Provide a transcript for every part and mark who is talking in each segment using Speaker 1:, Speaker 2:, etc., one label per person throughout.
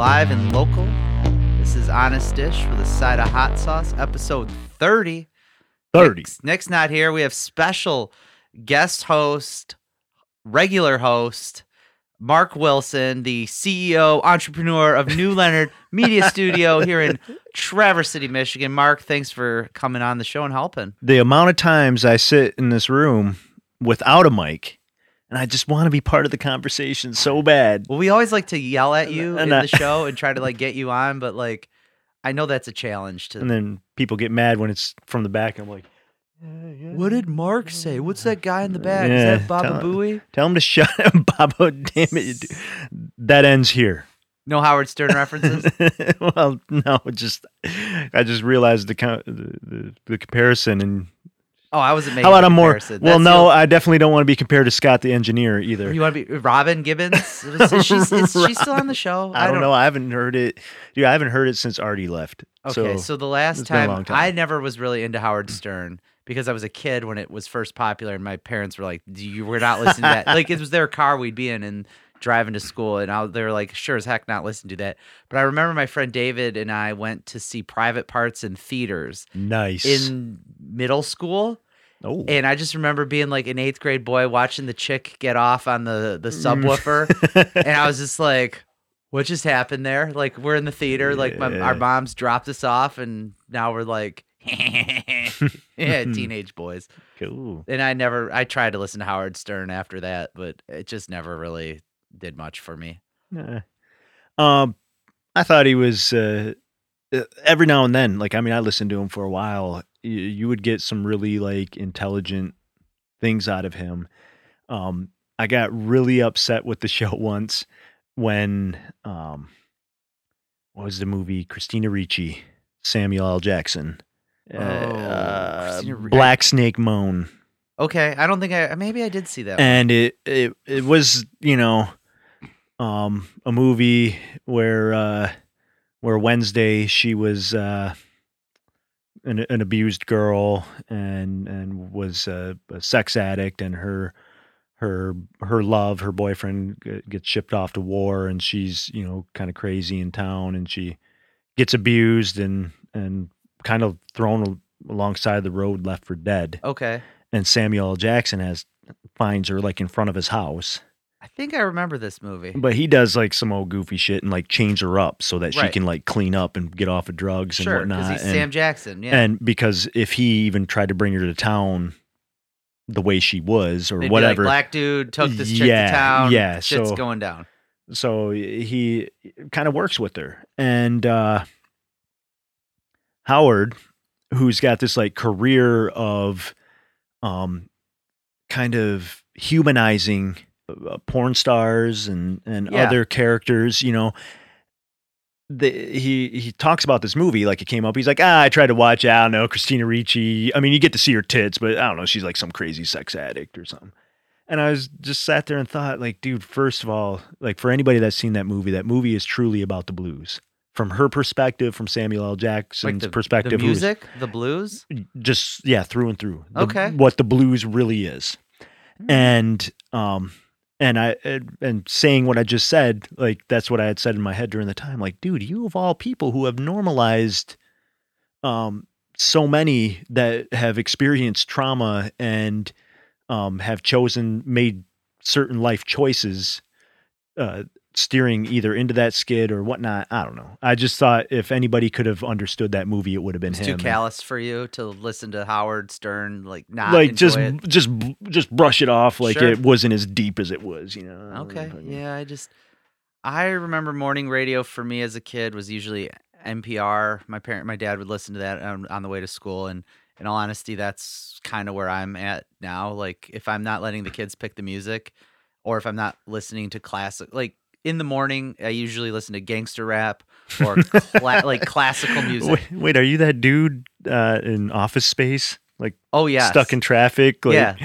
Speaker 1: live and local. This is Honest-ish with a side of hot sauce, episode 30.
Speaker 2: 30.
Speaker 1: Nik's, Nik's not here. We have special guest host, regular host, Mark Wilson, the CEO, entrepreneur of New Leonard Media Studio here in Traverse City, Michigan. Mark, thanks for coming on the show and helping.
Speaker 2: The amount of times I sit in this room without a mic and I just want to be part of the conversation so bad.
Speaker 1: Well, we always like to yell at you
Speaker 2: And
Speaker 1: in
Speaker 2: I-
Speaker 1: the show and try to like get you on, but like I know that's a challenge to
Speaker 2: And then people get mad when it's from the back. And I'm like,
Speaker 1: What did Mark say? What's that guy in the back?
Speaker 2: Yeah,
Speaker 1: Is that Baba
Speaker 2: tell-
Speaker 1: Booey?
Speaker 2: tell him to shut up, Baba. Damn it. That ends here.
Speaker 1: No Howard Stern references?
Speaker 2: well, no, just I just realized the, the, the, the comparison. And
Speaker 1: Oh, I wasn't making
Speaker 2: how about
Speaker 1: a
Speaker 2: more? Well, no, I definitely don't want to be compared to Scott the engineer either.
Speaker 1: you want to be Robin Gibbons? Is she, is she still on the show?
Speaker 2: I don't know. I haven't heard it. Dude, I haven't heard it since Artie left.
Speaker 1: Okay, so,
Speaker 2: so
Speaker 1: the last
Speaker 2: it's been a
Speaker 1: time,
Speaker 2: time.
Speaker 1: I never was really into Howard Stern because I was a kid when it was first popular, and my parents were like, "You were not listening to that." like it was their car we'd be in and driving to school, and I, they were like, "Sure as heck, not listen to that." But I remember my friend David and I went to see Private Parts in theaters
Speaker 2: nice.
Speaker 1: in middle school.
Speaker 2: oh,
Speaker 1: And I just remember being like an eighth grade boy watching the chick get off on the the
Speaker 2: Mm.
Speaker 1: subwoofer, and I was just like, "What just happened there?" Like we're in the theater, like my, our moms dropped us off, and now we're like, yeah, teenage boys.
Speaker 2: cool.
Speaker 1: And I never, I tried to listen to Howard Stern after that, but it just never really did much for me.
Speaker 2: Uh, um, I thought he was uh, uh, every now and then. Like, I mean, I listened to him for a while. You, you would get some really like intelligent things out of him. Um, I got really upset with the show once when um, what was the movie? Christina Ricci, Samuel L. Jackson, uh,
Speaker 1: Oh,
Speaker 2: uh, Black Snake Moan.
Speaker 1: Okay, I don't think I, maybe I did see that. one.
Speaker 2: and it it it was you know um a movie where uh where Wednesday she was uh an, an abused girl and and was a, a sex addict and her her her love her boyfriend gets shipped off to war and she's you know kind of crazy in town and she gets abused and and kind of thrown alongside the road left for dead
Speaker 1: Okay,
Speaker 2: and Samuel L. Jackson has finds her like in front of his house.
Speaker 1: I think I remember this movie.
Speaker 2: But he does like some old goofy shit and like chains her up so that she
Speaker 1: Right.
Speaker 2: can like clean up and get off of drugs and
Speaker 1: Sure, because
Speaker 2: whatnot.
Speaker 1: he's
Speaker 2: and,
Speaker 1: Sam Jackson. Yeah,
Speaker 2: and because if he even tried to bring her to town the way she was or
Speaker 1: They'd be like,
Speaker 2: whatever,
Speaker 1: Black dude took this chick
Speaker 2: Yeah,
Speaker 1: to town.
Speaker 2: yeah,
Speaker 1: shit's
Speaker 2: so-
Speaker 1: going down.
Speaker 2: so he kind of works with her. And uh Howard, who's got this like career of um kind of humanizing porn stars and and
Speaker 1: Yeah.
Speaker 2: other characters, you know, the, he he talks about this movie like it came up. He's like, ah, I tried to watch. I don't know, Christina Ricci. I mean, you get to see her tits, but I don't know. She's like some crazy sex addict or something. And I was just sat there and thought, like, dude, first of all, like for anybody that's seen that movie, that movie is truly about the blues from her perspective, from Samuel L.
Speaker 1: Like
Speaker 2: Jackson's
Speaker 1: the,
Speaker 2: perspective.
Speaker 1: the music, the blues.
Speaker 2: just yeah, through and through. The-
Speaker 1: Okay.
Speaker 2: what the blues really is, and um, and I and- saying what I just said, like that's what I had said in my head during the time. Like, dude, you of all people who have normalized, um, so many that have experienced trauma and um have chosen made certain life choices, uh, steering either into that skid or whatnot. I don't know. I just thought if anybody could have understood that movie, it would have been
Speaker 1: It's
Speaker 2: him.
Speaker 1: too callous for you to listen to Howard Stern, like not
Speaker 2: like just
Speaker 1: it.
Speaker 2: just just brush it off like
Speaker 1: Sure.
Speaker 2: it wasn't as deep as it was you know
Speaker 1: Okay, yeah, I just I remember morning radio for me as a kid was usually NPR. My parent, my dad would listen to that on, on the way to school, and in all honesty, that's kind of where I'm at now. Like if I'm not letting the kids pick the music, or if I'm not listening to classic, like in the morning, I usually listen to gangster rap or cla- like classical music.
Speaker 2: wait, wait are you that dude uh in office space like
Speaker 1: Oh yeah,
Speaker 2: stuck in traffic like
Speaker 1: Yeah.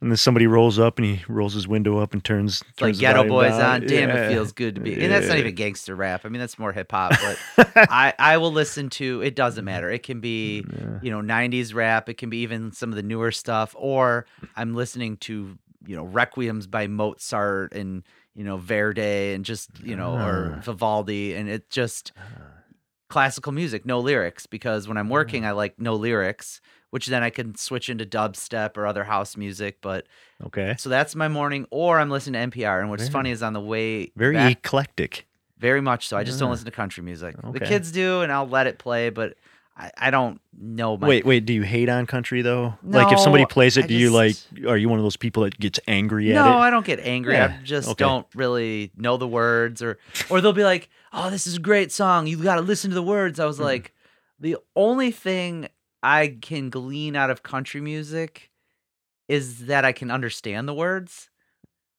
Speaker 2: and then somebody rolls up and he rolls his window up and turns,
Speaker 1: It's like
Speaker 2: turns Geto
Speaker 1: Boys
Speaker 2: down.
Speaker 1: on. Damn,
Speaker 2: Yeah.
Speaker 1: it feels good to be. And that's not even gangster rap. I mean, that's more hip hop. But I, I will listen to. It doesn't matter. It can be
Speaker 2: Yeah.
Speaker 1: you know 90s rap. It can be even some of the newer stuff. Or I'm listening to you know requiems by Mozart and you know Verdi and just you know or
Speaker 2: Ah.
Speaker 1: Vivaldi and it just classical music, no lyrics because when I'm working I like no lyrics, which then I can switch into dubstep or other house music. But
Speaker 2: Okay.
Speaker 1: so that's my morning, or I'm listening to NPR. And what's
Speaker 2: Very-
Speaker 1: funny is on the way
Speaker 2: Very
Speaker 1: back,
Speaker 2: eclectic.
Speaker 1: very much so. I just don't
Speaker 2: Ah.
Speaker 1: listen to country music. The kids do, and I'll let it play, but I, I don't know my
Speaker 2: wait, wait. Do you hate on country though? like if somebody plays it,
Speaker 1: I
Speaker 2: do you like?
Speaker 1: just-
Speaker 2: Are you one of those people that gets angry
Speaker 1: No,
Speaker 2: at it?
Speaker 1: No, I don't get angry.
Speaker 2: Yeah,
Speaker 1: I just
Speaker 2: okay.
Speaker 1: don't really know the words, or or they'll be like, "Oh, this is a great song. You got to listen to the words." I was
Speaker 2: Mhm.
Speaker 1: like, the only thing I can glean out of country music is that I can understand the words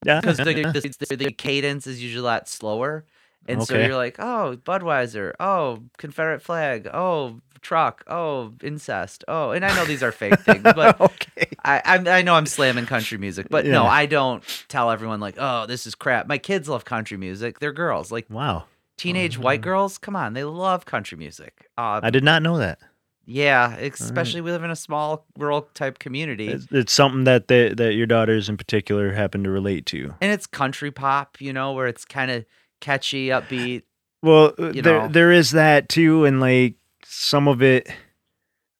Speaker 2: Yeah.
Speaker 1: because the, the, the cadence is usually a lot slower, and so you're like, "Oh, Budweiser. Oh, Confederate flag. Oh, truck. Oh, incest. Oh," and I know these are fake things, but
Speaker 2: okay.
Speaker 1: I, I I know I'm slamming country music, but no, I don't tell everyone like, oh, this is crap. My kids love country music. They're girls, like
Speaker 2: Wow.
Speaker 1: teenage white
Speaker 2: Oh.
Speaker 1: girls. Come on, they love country music. Uh,
Speaker 2: I did not know that.
Speaker 1: yeah, especially we live in a small rural type community,
Speaker 2: It's, it's something that they, that your daughters in particular happen to relate to.
Speaker 1: and it's country pop, you know, where it's kind of catchy, upbeat.
Speaker 2: Well, uh, there
Speaker 1: know.
Speaker 2: there is that too, and like some of it,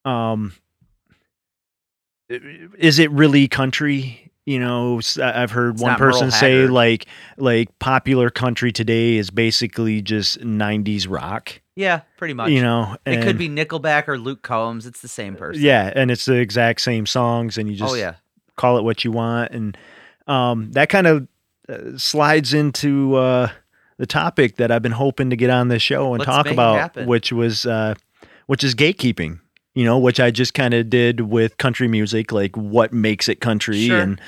Speaker 2: um, is it really country? You know, I've heard
Speaker 1: It's
Speaker 2: one person say like like popular country today is basically just '90s rock.
Speaker 1: Yeah, pretty much.
Speaker 2: You know,
Speaker 1: it could be Nickelback or Luke Combs. It's the same person.
Speaker 2: Yeah, and it's the exact same songs, and you just
Speaker 1: oh yeah.
Speaker 2: call it what you want and um, that kind of uh, slides into uh, the topic that I've been hoping to get on this show and
Speaker 1: Let's
Speaker 2: talk about which was uh, which is gatekeeping you know which I just kind of did with country music like what makes it country
Speaker 1: Sure.
Speaker 2: and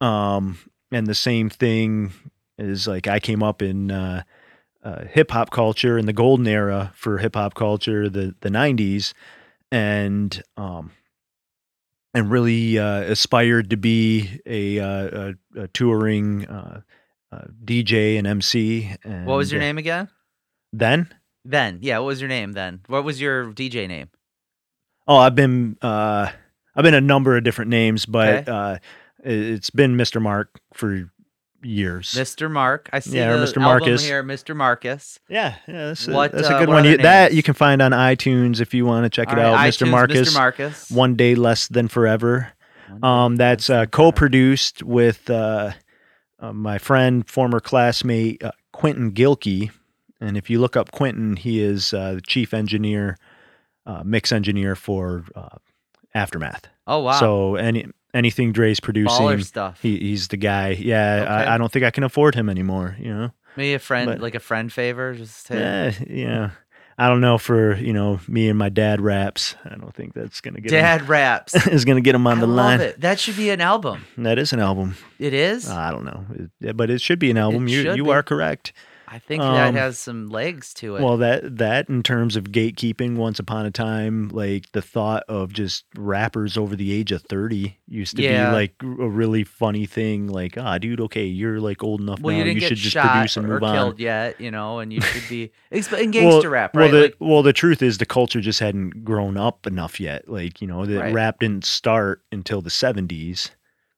Speaker 2: um and the same thing is like I came up in uh, uh, hip hop culture in the golden era for hip hop culture the the 90s and um and really uh, aspired to be a, uh, a, a touring uh, uh, DJ and MC. And
Speaker 1: What was your
Speaker 2: uh,
Speaker 1: name again?
Speaker 2: then?
Speaker 1: Then. Yeah, what was your name then? What was your DJ name?
Speaker 2: Oh, I've been uh, I've been a number of different names, but
Speaker 1: Okay.
Speaker 2: uh, it- it's been Mr. Mark for years.
Speaker 1: Mr. Mark. I see
Speaker 2: Yeah, Mr. Marcus.
Speaker 1: here, Mr. Marcus.
Speaker 2: yeah, yeah, that's a,
Speaker 1: What,
Speaker 2: that's
Speaker 1: uh,
Speaker 2: a good
Speaker 1: what
Speaker 2: one. You- That you can find on iTunes if you want to check it
Speaker 1: All
Speaker 2: out.
Speaker 1: right,
Speaker 2: Mr. Marcus,
Speaker 1: Mr. Marcus.
Speaker 2: One Day Less Than Forever. Um, that's uh, co-produced with uh, uh, my friend, former classmate uh, Quentin Gilkey. And if you look up Quentin, he is uh, the chief engineer, uh, mix engineer for uh, Aftermath.
Speaker 1: Oh wow.
Speaker 2: So any anything Dre's producing,
Speaker 1: Baller stuff.
Speaker 2: he, he's the guy. Yeah,
Speaker 1: Okay.
Speaker 2: I, I don't think I can afford him anymore. You know,
Speaker 1: Maybe a friend,
Speaker 2: but-
Speaker 1: like a friend favor. Just
Speaker 2: yeah, yeah. I don't know for you know me and my dad raps. I don't think that's gonna get him-
Speaker 1: dad raps.
Speaker 2: is gonna get him on
Speaker 1: I
Speaker 2: the
Speaker 1: love
Speaker 2: line.
Speaker 1: it. That should be an album.
Speaker 2: That is an album.
Speaker 1: It is.
Speaker 2: I don't know, It- but it should be an album. You you
Speaker 1: be.
Speaker 2: are correct.
Speaker 1: I think that
Speaker 2: um,
Speaker 1: has some legs to it.
Speaker 2: Well, that that in terms of gatekeeping, once upon a time, like the thought of just rappers over the age of thirty used to
Speaker 1: Yeah.
Speaker 2: be like a really funny thing. Like, ah, dude, okay, you're like old enough
Speaker 1: well,
Speaker 2: now.
Speaker 1: you didn't
Speaker 2: You
Speaker 1: get
Speaker 2: should just
Speaker 1: shot
Speaker 2: produce and
Speaker 1: or
Speaker 2: move on.
Speaker 1: killed yet, you know, and you should be in gangster rap,
Speaker 2: well, the
Speaker 1: like,
Speaker 2: well, the truth is the culture just hadn't grown up enough yet. Like, you know, the
Speaker 1: Right.
Speaker 2: rap didn't start until the seventies,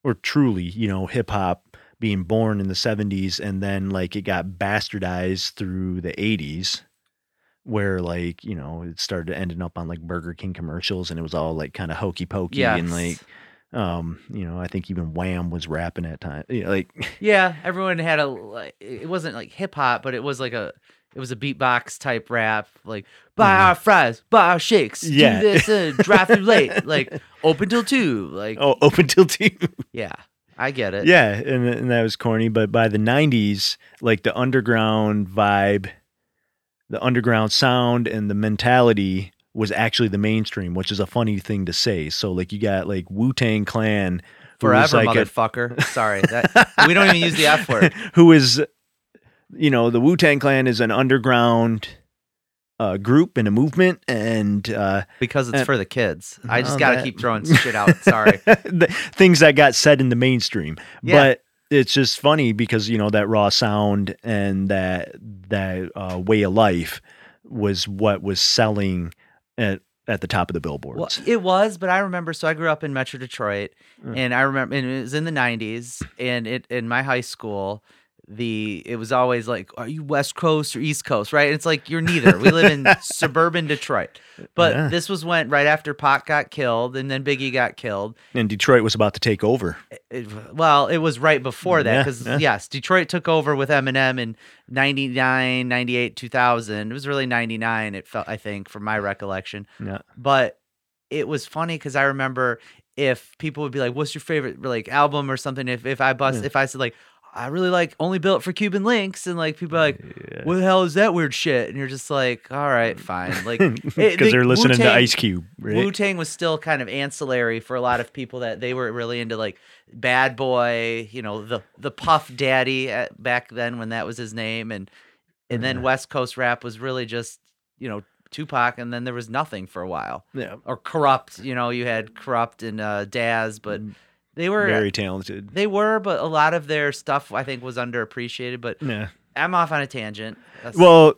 Speaker 2: or truly, you know, hip hop being born in the seventies, and then like it got bastardized through the eighties, where like you know it started ending up on like Burger King commercials, and it was all like kind of hokey pokey and like. Um, you know, I think even Wham was rapping at time. You know, like,
Speaker 1: yeah, everyone had a. like, It wasn't like hip hop, but it was like a. It was a beatbox type rap, like buy
Speaker 2: Mhm.
Speaker 1: our fries, buy our shakes,
Speaker 2: Yeah.
Speaker 1: do this, uh, drive through late, like open till two, like
Speaker 2: oh, open till two.
Speaker 1: yeah, I get it.
Speaker 2: Yeah, and and that was corny, but by the '90s, like the underground vibe, the underground sound, and the mentality was actually the mainstream, which is a funny thing to say. So like you got like Wu Tang Clan,
Speaker 1: forever,
Speaker 2: like a-
Speaker 1: motherfucker. Sorry, that we don't even use the F word.
Speaker 2: who is, you know, the Wu Tang Clan is an underground uh, group and a movement, and uh,
Speaker 1: because it's
Speaker 2: Uh,
Speaker 1: for the kids. I just got to
Speaker 2: that-
Speaker 1: keep throwing shit out. Sorry.
Speaker 2: the things that got said in the mainstream.
Speaker 1: Yeah.
Speaker 2: But it's just funny because you know that raw sound and that that uh, way of life was what was selling at at the top of the
Speaker 1: Well,
Speaker 2: billboards.
Speaker 1: it was, but I remember. So I grew up in Metro Detroit,
Speaker 2: Mm.
Speaker 1: and I remember, and it was in the '90s, and it in my high school, the it was always like, "Are you West Coast or East Coast?" Right? It's like you're neither. We live in suburban Detroit, but
Speaker 2: Yeah.
Speaker 1: this was when right after Pac got killed, and then Biggie got killed.
Speaker 2: and Detroit was about to take over.
Speaker 1: It- well, it was right before that
Speaker 2: Yeah,
Speaker 1: because
Speaker 2: yeah.
Speaker 1: yes, Detroit took over with Eminem in 99, 98, 2000. It was really 99 it felt I think from my recollection.
Speaker 2: Yeah.
Speaker 1: But it was funny cuz I remember if people would be like what's your favorite like album or something if if I bust
Speaker 2: Yeah.
Speaker 1: if I said like I really like Only Built for Cuban Links and like people are like
Speaker 2: Yeah.
Speaker 1: what the hell is that weird shit and you're just like all right fine like
Speaker 2: because
Speaker 1: it- the
Speaker 2: they're listening to
Speaker 1: Wu-Tang-
Speaker 2: Ice Cube, right?
Speaker 1: Wu Tang was still kind of ancillary for a lot of people that they were really into like Bad Boy, you know, the the Puff Daddy at, back then when that was his name, and and then. West Coast rap was really just you know Tupac, and then there was nothing for a while
Speaker 2: yeah,
Speaker 1: or Kurupt. You know, you had Kurupt and uh, Daz, but they were
Speaker 2: very talented.
Speaker 1: they were, but a lot of their stuff I think was underappreciated. But
Speaker 2: Yeah.
Speaker 1: I'm off on a tangent. That's-
Speaker 2: Well,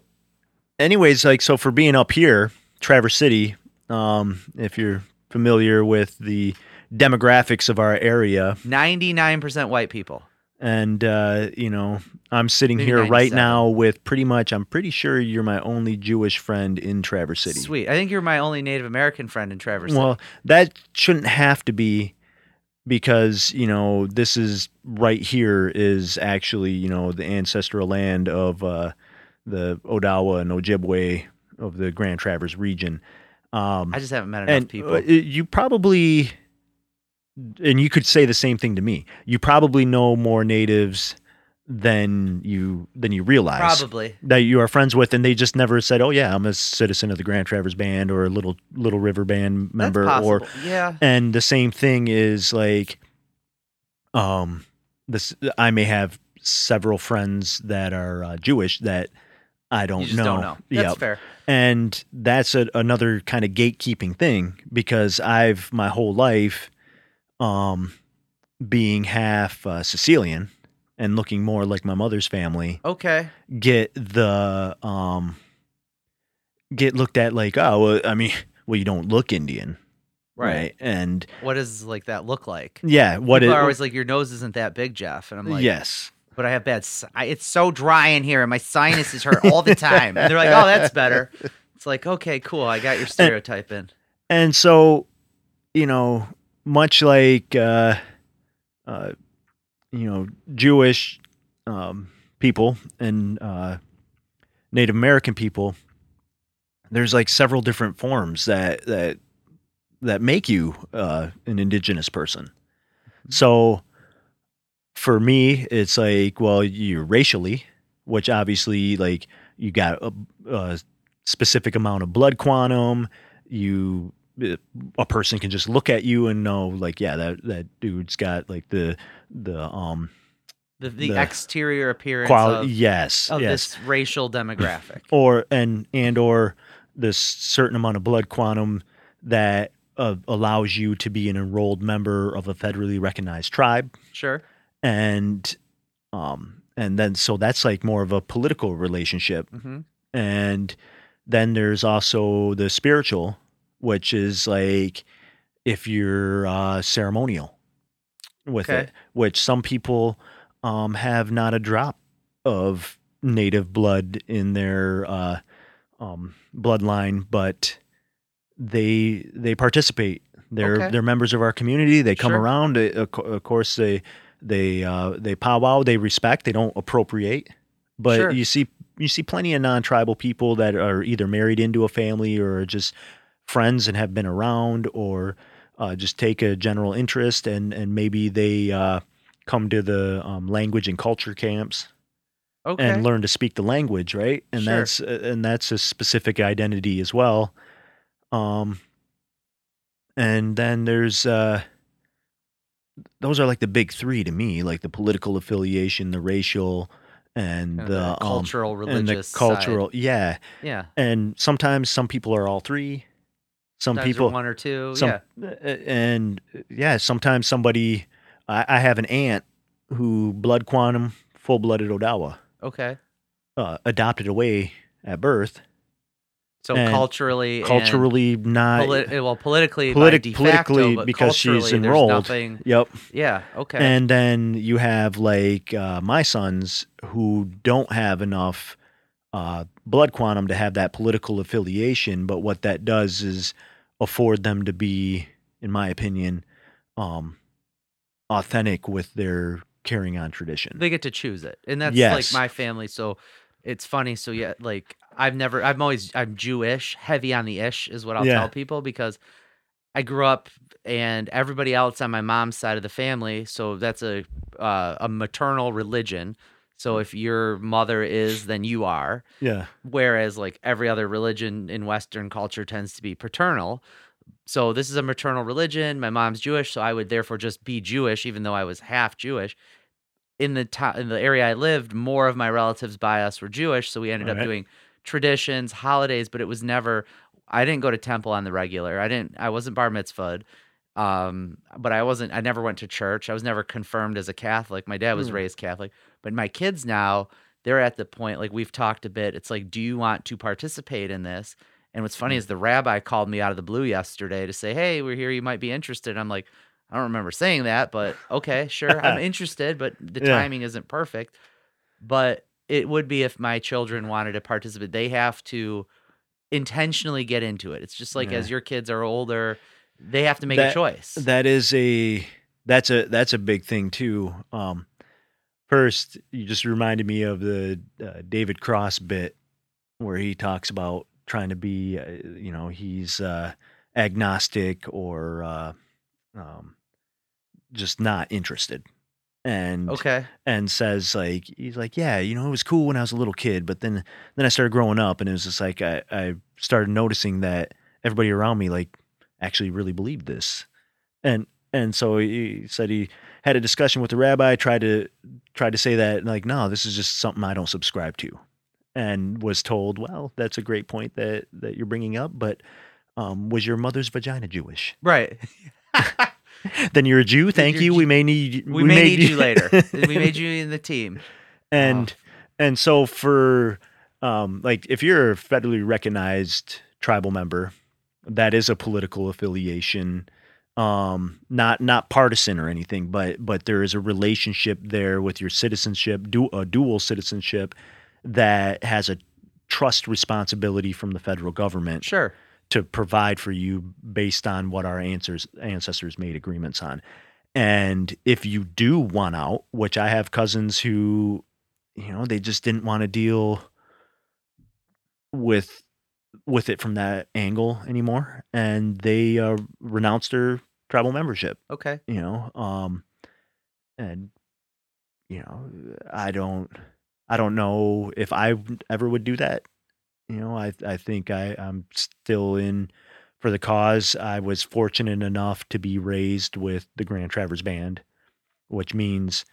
Speaker 2: anyways, like so for being up here, Traverse City, um, if you're familiar with the demographics of our area,
Speaker 1: 99% white people.
Speaker 2: and uh, you know, I'm sitting
Speaker 1: Maybe
Speaker 2: here right now with pretty much. I'm pretty sure you're my only Jewish friend in Traverse City.
Speaker 1: Sweet. I think you're my only Native American friend in Traverse. City.
Speaker 2: Well, that shouldn't have to be because, you know, this is right here is actually, you know, the ancestral land of uh, the Odawa and Ojibwe of the Grand Traverse region. Um,
Speaker 1: I just haven't met enough
Speaker 2: and
Speaker 1: people.
Speaker 2: uh, you probably, and you could say the same thing to me. You probably know more natives than you than you realize
Speaker 1: Probably.
Speaker 2: that you are friends with, and they just never said, "Oh yeah, I'm a citizen of the Grand Traverse Band or a Little Little River Band member," or
Speaker 1: yeah.
Speaker 2: and the same thing is like, um, this I may have several friends that are uh, Jewish that I don't
Speaker 1: You
Speaker 2: know.
Speaker 1: don't know. That's
Speaker 2: Yep.
Speaker 1: fair.
Speaker 2: And that's a, another kind of gatekeeping thing because I've my whole life, um, being half uh, Sicilian and looking more like my mother's family,
Speaker 1: Okay.
Speaker 2: get the um, get looked at like, oh, well, I mean, well, you don't look Indian,
Speaker 1: Right.
Speaker 2: And
Speaker 1: What does like that look like?
Speaker 2: yeah, what
Speaker 1: People
Speaker 2: it,
Speaker 1: are always like, your nose isn't that big, Geoff, and I'm like,
Speaker 2: yes,
Speaker 1: but I have bad. si- I, it's so dry in here, and my sinuses hurt all the time. And they're like, oh, that's better. It's like, okay, cool. I got your stereotype in.
Speaker 2: and so you know much like uh uh you know jewish um people and uh native american people there's like several different forms that that that make you uh an indigenous person. So for me it's like well you're racially which obviously like you got a, a specific amount of blood quantum. You a person can just look at you and know like yeah that that dude's got like the the um
Speaker 1: The, the,
Speaker 2: The
Speaker 1: exterior appearance
Speaker 2: quality
Speaker 1: of,
Speaker 2: yes
Speaker 1: of
Speaker 2: yes.
Speaker 1: this racial demographic.
Speaker 2: or and and or this certain amount of blood quantum that uh, allows you to be an enrolled member of a federally recognized tribe.
Speaker 1: Sure.
Speaker 2: and um and then so that's like more of a political relationship.
Speaker 1: Hmm
Speaker 2: and then there's also the spiritual which is like if you're uh ceremonial with
Speaker 1: Okay.
Speaker 2: it which some people um have not a drop of native blood in their uh um bloodline but they they participate they're
Speaker 1: Okay.
Speaker 2: they're members of our community they come
Speaker 1: Sure.
Speaker 2: around of course they they uh they powwow they respect they don't appropriate but
Speaker 1: Sure.
Speaker 2: you see you see plenty of non-tribal people that are either married into a family or just friends and have been around or uh, just take a general interest and and maybe they uh, come to the um, language and culture camps
Speaker 1: Okay.
Speaker 2: and learn to speak the language right and
Speaker 1: Sure.
Speaker 2: that's uh, and that's a specific identity as well um and then there's uh those are like the big three to me like the political affiliation the racial and
Speaker 1: of
Speaker 2: the,
Speaker 1: the
Speaker 2: um,
Speaker 1: cultural,
Speaker 2: and the
Speaker 1: religious, side.
Speaker 2: cultural yeah
Speaker 1: Yeah.
Speaker 2: and sometimes some people are all three some
Speaker 1: Sometimes
Speaker 2: people
Speaker 1: one or two.
Speaker 2: some
Speaker 1: yeah.
Speaker 2: and uh, yeah sometimes somebody I, I have an aunt who blood quantum full-blooded odawa
Speaker 1: Okay.
Speaker 2: uh, adopted away at birth
Speaker 1: So culturally, and
Speaker 2: culturally not
Speaker 1: poli- well, politically, by
Speaker 2: politic-
Speaker 1: de facto,
Speaker 2: politically
Speaker 1: but
Speaker 2: because she's enrolled.
Speaker 1: Nothing,
Speaker 2: Yep.
Speaker 1: yeah. Okay.
Speaker 2: And then you have like uh, my sons who don't have enough uh, blood quantum to have that political affiliation, but what that does is afford them to be, in my opinion, um, authentic with their carrying on tradition.
Speaker 1: they get to choose it, and that's
Speaker 2: Yes.
Speaker 1: like my family. So it's funny. So yeah, like I've never, I'm always, I'm Jewish, heavy on the ish is what I'll
Speaker 2: Yeah.
Speaker 1: tell people because I grew up and everybody else on my mom's side of the family. So that's a uh, a maternal religion. So if your mother is, then you are.
Speaker 2: yeah.
Speaker 1: Whereas like every other religion in Western culture tends to be paternal. So this is a maternal religion. My mom's Jewish, so I would therefore just be Jewish, even though I was half Jewish. In the to- in the area I lived, more of my relatives by us were Jewish, so we ended up
Speaker 2: Alright.
Speaker 1: doing traditions, holidays, but it was never. I didn't go to temple on the regular. I didn't. I wasn't bar mitzvahed. Um, but I wasn't. I never went to church. I was never confirmed as a Catholic. My dad was
Speaker 2: Hmm.
Speaker 1: raised Catholic, but my kids now they're at the point like we've talked a bit. It's like, do you want to participate in this? And what's funny
Speaker 2: Mm.
Speaker 1: is the rabbi called me out of the blue yesterday to say, "Hey, we're here. You might be interested." I'm like, I don't remember saying that, but okay, sure, I'm interested, but the
Speaker 2: Yeah.
Speaker 1: timing isn't perfect. But it would be if my children wanted to participate. They have to intentionally get into it. It's just like
Speaker 2: Yeah.
Speaker 1: as your kids are older, they have to make a choice.
Speaker 2: That is a that's a that's a big thing too. Um, first, you just reminded me of the uh, David Cross bit where he talks about trying to be, uh, you know, he's uh, agnostic or uh, um, just not interested, and
Speaker 1: okay.
Speaker 2: and says like he's like yeah you know it was cool when i was a little kid but then then i started growing up and it was just like i, I started noticing that everybody around me like actually really believed this and and so he said he had a discussion with the rabbi tried to tried to say that like no this is just something i don't subscribe to and was told well that's a great point that that you're bringing up but um, was your mother's vagina jewish
Speaker 1: Right.
Speaker 2: then you're a jew thank
Speaker 1: Jew-
Speaker 2: we may need
Speaker 1: we, may need you later. we made you in the team.
Speaker 2: and
Speaker 1: Oh.
Speaker 2: and so for um like if you're a federally recognized tribal member that is a political affiliation um not not partisan or anything but but there is a relationship there with your citizenship du- a dual citizenship that has a trust responsibility from the federal government
Speaker 1: Sure.
Speaker 2: to provide for you based on what our answers ancestors made agreements on. And if you do want out, which I have cousins who, you know, they just didn't want to deal with with it from that angle anymore, and they uh, renounced their tribal membership.
Speaker 1: Okay.
Speaker 2: You know, um, and you know, I don't, I don't know if I ever would do that. You know, I I think I I'm still in for the cause. I was fortunate enough to be raised with the Grand Traverse Band, which means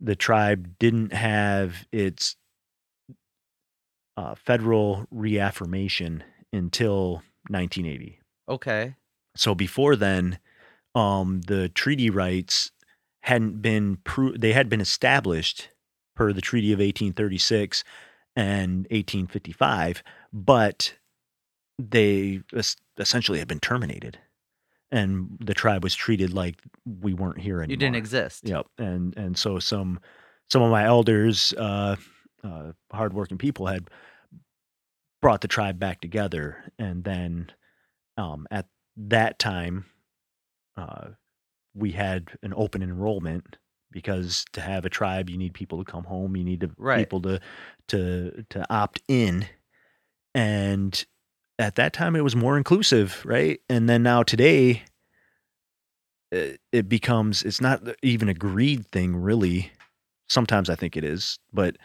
Speaker 2: the tribe didn't have its uh, federal reaffirmation until 1980.
Speaker 1: Okay.
Speaker 2: So before then, um, the treaty rights hadn't been pro- they had been established per the Treaty of 1836 and 1855, but they es- essentially had been terminated, and the tribe was treated like we weren't here anymore.
Speaker 1: You didn't exist.
Speaker 2: Yep, and and so some some of my elders, uh, uh, hardworking people, had brought the tribe back together, and then um, at that time, uh, we had an open enrollment because to have a tribe, you need people to come home, you need to,
Speaker 1: Right.
Speaker 2: people to to to opt in, and at that time it was more inclusive, right? And then now today, it, it becomes it's not even a greed thing really. Sometimes I think it is, but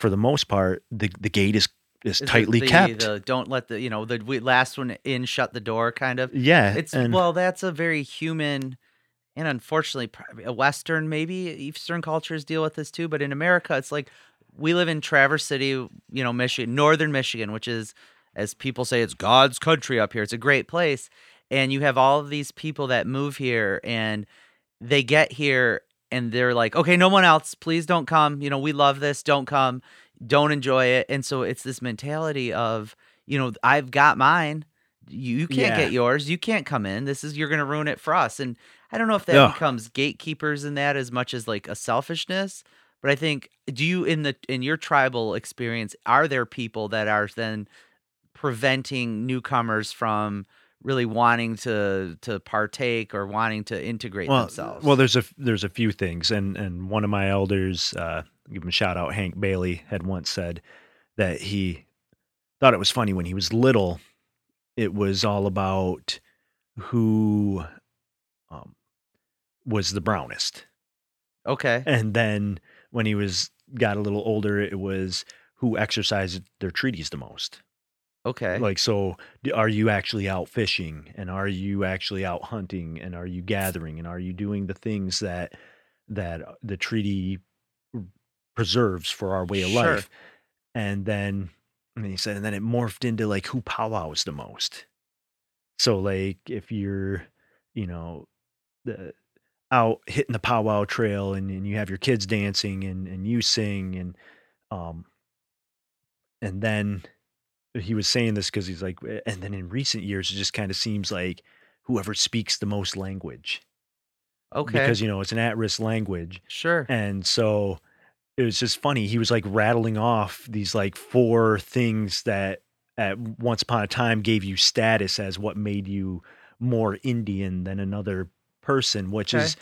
Speaker 2: for the most part, the the gate is is tightly
Speaker 1: the,
Speaker 2: kept.
Speaker 1: The don't let the you know the last one in, shut the door kind of.
Speaker 2: yeah,
Speaker 1: It's
Speaker 2: and
Speaker 1: well, that's a very human, and unfortunately, a Western maybe Eastern cultures deal with this too. But in America, it's like we live in Traverse City, you know, Michigan, northern Michigan, which is, as people say, it's God's country up here. It's a great place, and you have all of these people that move here, and they get here, and they're like, okay, no one else, please don't come. You know, we love this. Don't come. Don't enjoy it. And so it's this mentality of you know, I've got mine. You, you can't
Speaker 2: Yeah.
Speaker 1: get yours. You can't come in. This is you're going to ruin it for us. And I don't know if that
Speaker 2: Yeah.
Speaker 1: becomes gatekeepers in that as much as like a selfishness. But I think do you in the in your tribal experience are there people that are then preventing newcomers from really wanting to to partake or wanting to integrate
Speaker 2: well,
Speaker 1: themselves?
Speaker 2: well, there's a there's a few things, and and one of my elders, uh, give him a shout out, Hank Bailey, had once said that he thought it was funny when he was little. It was all about who um, was the brownest,
Speaker 1: okay.
Speaker 2: and then when he was got a little older, it was who exercised their treaties the most.
Speaker 1: Okay.
Speaker 2: Like, so are you actually out fishing and are you actually out hunting and are you gathering and are you doing the things that that uh, the treaty preserves for our way of
Speaker 1: Sure.
Speaker 2: life? And then, and he said, and then it morphed into like who powwows the most. So, like, if you're, you know, the out hitting the powwow trail and, and you have your kids dancing and, and you sing and, um, and then he was saying this because he's like, "Eh," and then in recent years, it just kind of seems like whoever speaks the most language
Speaker 1: okay.
Speaker 2: because you know it's an at-risk language,
Speaker 1: sure.
Speaker 2: and so it was just funny. He was like rattling off these like four things that at once upon a time gave you status as what made you more Indian than another person, which
Speaker 1: Okay.
Speaker 2: is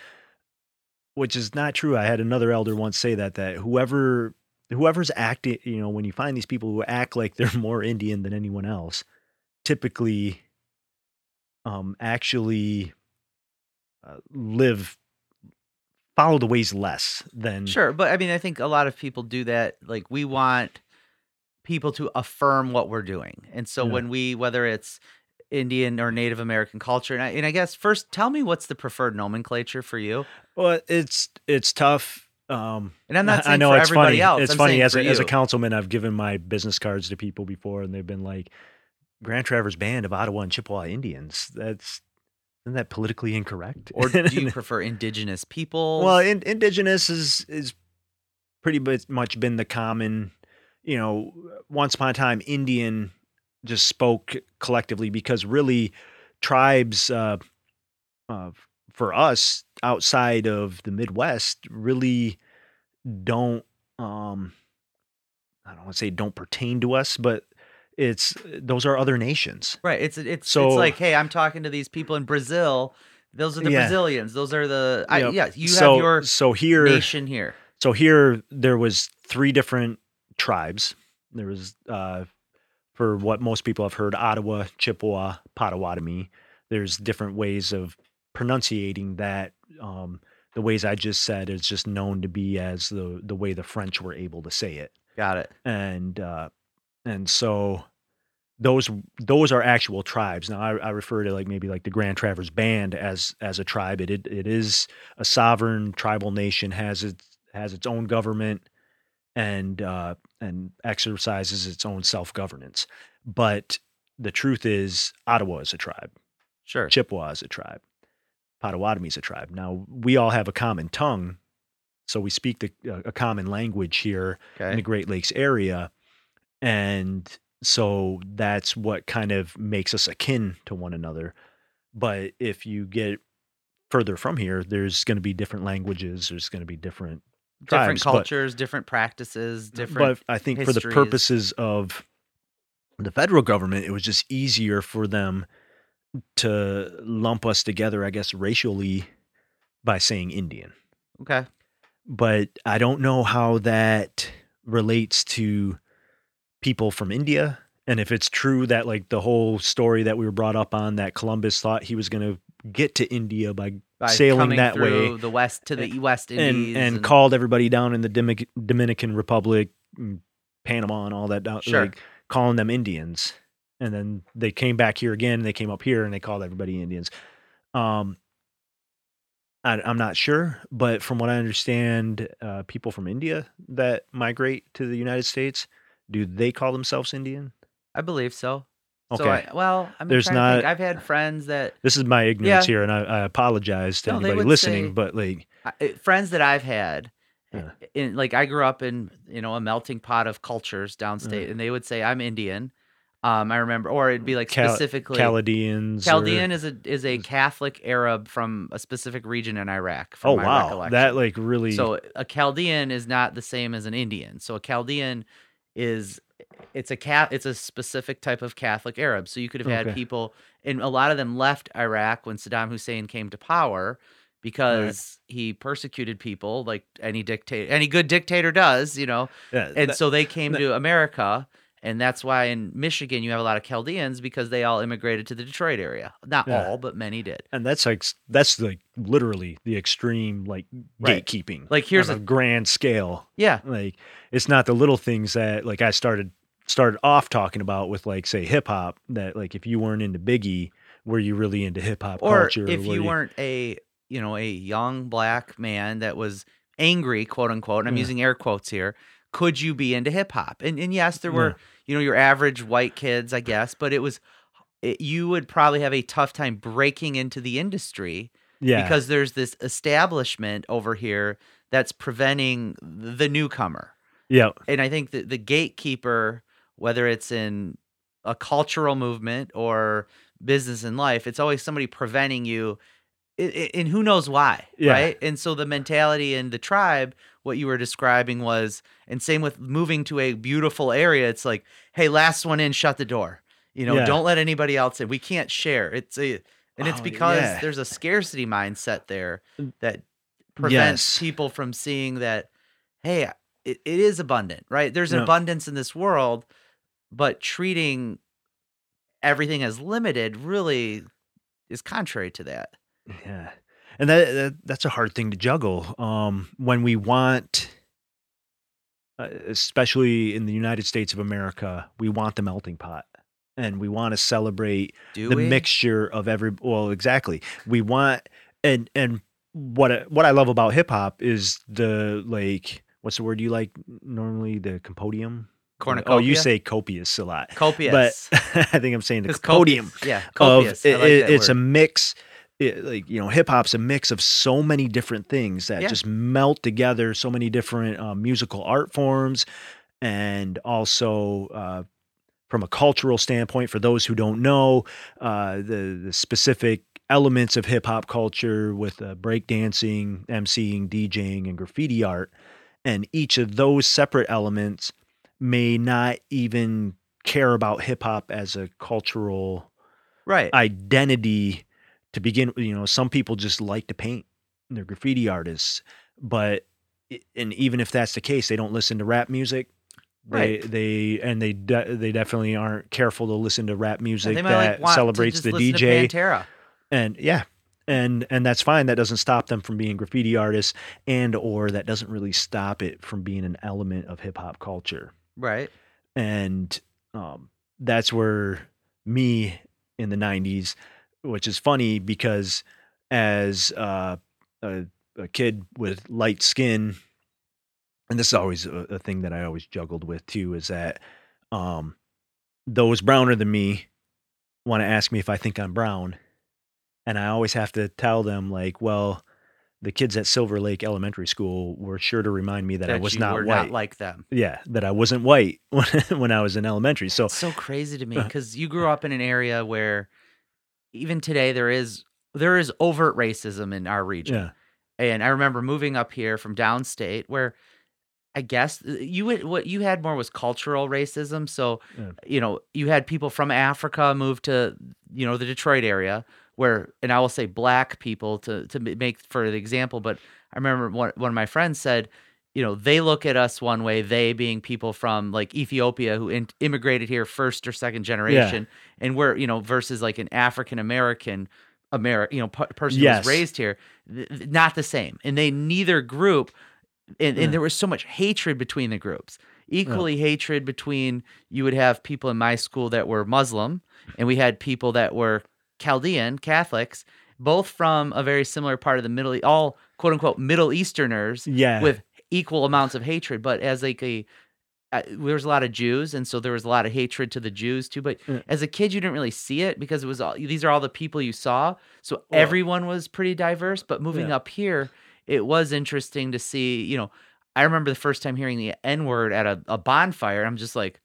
Speaker 2: which is not true. I had another elder once say that that whoever whoever's acting, you know, when you find these people who act like they're more Indian than anyone else, typically um actually uh, live follow the ways less than
Speaker 1: Sure, but I mean, I think a lot of people do that. Like, we want people to affirm what we're doing, and so
Speaker 2: Yeah.
Speaker 1: when we, whether it's Indian or Native American culture, and I, and I guess first, tell me what's the preferred nomenclature for you.
Speaker 2: Well, it's it's tough. Um,
Speaker 1: And I'm not
Speaker 2: I know
Speaker 1: for
Speaker 2: it's
Speaker 1: everybody
Speaker 2: funny.
Speaker 1: else,
Speaker 2: It's
Speaker 1: I'm
Speaker 2: funny as a, as a councilman, I've given my business cards to people before, and they've been like, "Grand Traverse Band of Ottawa and Chippewa Indians." That's isn't that politically incorrect?
Speaker 1: Or do you prefer indigenous people?
Speaker 2: well, in, indigenous is is pretty much been the common. You know, once upon a time, Indian just spoke collectively because really tribes uh, uh, for us outside of the Midwest really don't. Um, I don't want to say don't pertain to us, but it's those are other nations.
Speaker 1: right. It's it's it's
Speaker 2: So-
Speaker 1: like, hey, I'm talking to these people in Brazil. Those are the
Speaker 2: Yeah.
Speaker 1: Brazilians. Those are the I,
Speaker 2: Yep.
Speaker 1: yeah. You
Speaker 2: so,
Speaker 1: have your
Speaker 2: so here
Speaker 1: nation here.
Speaker 2: So here there was three different tribes. There was uh for what most people have heard Ottawa, Chippewa, Potawatomi. There's different ways of pronunciating that um the ways I just said is just known to be as the the way the French were able to say it.
Speaker 1: Got it.
Speaker 2: And uh and so those those are actual tribes. Now I, I refer to like maybe like the Grand Traverse Band as as a tribe. It, it it is a sovereign tribal nation has its has its own government and uh and exercises its own self governance. But the truth is Ottawa is a tribe.
Speaker 1: Sure.
Speaker 2: Chippewa is a tribe. Potawatomi is a tribe. Now we all have a common tongue, so we speak the uh, a common language here in the Great Lakes area. And so that's what kind of makes us akin to one another. But if you get further from here, there's going to be different languages, there's going to be different
Speaker 1: Different
Speaker 2: tribes, but-
Speaker 1: cultures, different practices, uh, different.
Speaker 2: But I think for the purposes of the federal government, it was just easier for them to lump us together, I guess, racially by saying Indian.
Speaker 1: okay.
Speaker 2: but I don't know how that relates to people from India. And if it's true that like the whole story that we were brought up on that Columbus thought he was going to get to India by,
Speaker 1: By
Speaker 2: sailing that way
Speaker 1: the west to the
Speaker 2: and-
Speaker 1: West
Speaker 2: and
Speaker 1: Indies
Speaker 2: and called everybody down in the Dominican Republic, and Panama, and all that down,
Speaker 1: Sure.
Speaker 2: like calling them Indians. And then they came back here again. And they came up here and they called everybody Indians. Um, I, I'm not sure, but from what I understand, uh, people from India that migrate to the United States, do they call themselves Indian?
Speaker 1: I believe so.
Speaker 2: Okay.
Speaker 1: So I, well, I'm
Speaker 2: There's
Speaker 1: trying to think.
Speaker 2: not-
Speaker 1: I've had friends that
Speaker 2: this is my ignorance
Speaker 1: Yeah.
Speaker 2: here, and I, I apologize to
Speaker 1: No,
Speaker 2: anybody listening,
Speaker 1: say-
Speaker 2: but like,
Speaker 1: I- eh, friends that I've had.
Speaker 2: Yeah.
Speaker 1: In like I grew up in you know a melting pot of cultures downstate, and they would say I'm Indian. Um, I remember, or it'd be like
Speaker 2: Cal-
Speaker 1: specifically
Speaker 2: Chaldeans. or-
Speaker 1: Chaldean is a is a Catholic Arab from a specific region in Iraq. From
Speaker 2: oh
Speaker 1: my
Speaker 2: wow, that like really.
Speaker 1: So a Chaldean is not the same as an Indian. So a Chaldean is it's a cat it's a specific type of Catholic Arab. So you could have had
Speaker 2: Okay.
Speaker 1: people and a lot of them left Iraq when Saddam Hussein came to power because he persecuted people like any dictator any good dictator does, you know.
Speaker 2: yeah,
Speaker 1: And
Speaker 2: that-
Speaker 1: so they came
Speaker 2: that-
Speaker 1: to America and that's why in Michigan you have a lot of Chaldeans because they all immigrated to the Detroit area. Not
Speaker 2: Yeah.
Speaker 1: all, but many did.
Speaker 2: and that's like that's like literally the extreme like
Speaker 1: Right.
Speaker 2: gatekeeping.
Speaker 1: Like, here's a-
Speaker 2: a grand scale.
Speaker 1: Yeah.
Speaker 2: Like it's not the little things that like I started started off talking about with like say hip hop that like if you weren't into Biggie, were you really into hip hop
Speaker 1: or
Speaker 2: culture?
Speaker 1: if
Speaker 2: were
Speaker 1: you weren't a you know a young black man that was angry quote unquote and i'm
Speaker 2: Yeah.
Speaker 1: using air quotes here could you be into hip hop and, and yes there
Speaker 2: Yeah.
Speaker 1: You know your average white kids i guess but it was it, you would probably have a tough time breaking into the industry
Speaker 2: yeah,
Speaker 1: because there's this establishment over here that's preventing the newcomer.
Speaker 2: Yeah,
Speaker 1: and I think that the gatekeeper, whether it's in a cultural movement or business in life, it's always somebody preventing you, and who knows why,
Speaker 2: Yeah.
Speaker 1: right? And so the mentality in the tribe, what you were describing was, and same with moving to a beautiful area, it's like, hey, last one in, shut the door. You know,
Speaker 2: Yeah.
Speaker 1: don't let anybody else in. We can't share. It's a, and it's
Speaker 2: Oh,
Speaker 1: because
Speaker 2: yeah.
Speaker 1: there's a scarcity mindset there
Speaker 2: Mm.
Speaker 1: that prevents
Speaker 2: Yes.
Speaker 1: people from seeing that hey it, it is abundant right there's an
Speaker 2: No.
Speaker 1: abundance in this world but treating everything as limited really is contrary to that
Speaker 2: Yeah. And that, that that's a hard thing to juggle. Um when we want uh, especially in the United States of America, we want the melting pot and we want to celebrate
Speaker 1: do
Speaker 2: the
Speaker 1: we
Speaker 2: mixture of every well exactly. We want and and what I, what I love about hip hop is the like what's the word you like normally the compodium? Cornucopia oh, you say copious a lot.
Speaker 1: copious
Speaker 2: But I think I'm saying the compodium
Speaker 1: copious- yeah
Speaker 2: of
Speaker 1: copious I
Speaker 2: it,
Speaker 1: like
Speaker 2: it-
Speaker 1: that
Speaker 2: it's a mix it, like you know hip hop's a mix of so many different things that
Speaker 1: Yeah.
Speaker 2: just melt together so many different uh, musical art forms and also uh, from a cultural standpoint for those who don't know uh, the, the specific elements of hip hop culture with uh, breakdancing emceeing djing and graffiti art and each of those separate elements may not even care about hip hop as a cultural
Speaker 1: right
Speaker 2: identity to begin. You know, some people just like to paint. They're graffiti artists, but and even if that's the case, they don't listen to rap music. They
Speaker 1: Right.
Speaker 2: they and they de- they definitely aren't careful to listen to rap music that
Speaker 1: like
Speaker 2: celebrates the DJ
Speaker 1: Pantera.
Speaker 2: and yeah and and that's fine that doesn't stop them from being graffiti artists and or that doesn't really stop it from being an element of hip hop culture
Speaker 1: right
Speaker 2: and um, that's where me in the 90s which is funny because as uh, a, a kid with light skin and this is always a, a thing that i always juggled with too is that um, those browner than me want to ask me if i think i'm brown and i always have to tell them like well the kids at silver lake elementary school were sure to remind me that, i was not white
Speaker 1: not like them
Speaker 2: yeah, that I wasn't white when, when I was in elementary. So
Speaker 1: It's so crazy to me because you grew up in an area where even today there is there is overt racism in our region.
Speaker 2: yeah,
Speaker 1: And I remember moving up here from downstate where I guess uh, you would, what you had more was cultural racism. So,
Speaker 2: Yeah.
Speaker 1: you know, you had people from Africa move to, you know, the Detroit area where, and I will say black people to, to make for the example, but I remember one, one of my friends said, you know, they look at us one way, they being people from like Ethiopia who in, immigrated here first or second generation. And we're, you know, versus like an African American American, you know, p- person who was raised here, th- not the same. And they neither group, and,
Speaker 2: Yeah.
Speaker 1: and mm. there was so much hatred between the groups. Mm. Equally hatred between you would have people in my school that were Muslim, and we had people that were Chaldean Catholics, both from a very similar part of the Middle, all quote unquote Middle Easterners
Speaker 2: yeah,
Speaker 1: with equal amounts of hatred. But as like a uh, there was a lot of Jews, and so there was a lot of hatred to the Jews too. But
Speaker 2: Yeah.
Speaker 1: as a kid, you didn't really see it because it was all these are all the people you saw. So everyone was pretty diverse. But moving
Speaker 2: Yeah.
Speaker 1: up here, it was interesting to see. You know, I remember the first time hearing the N word at a, a bonfire. I'm just like,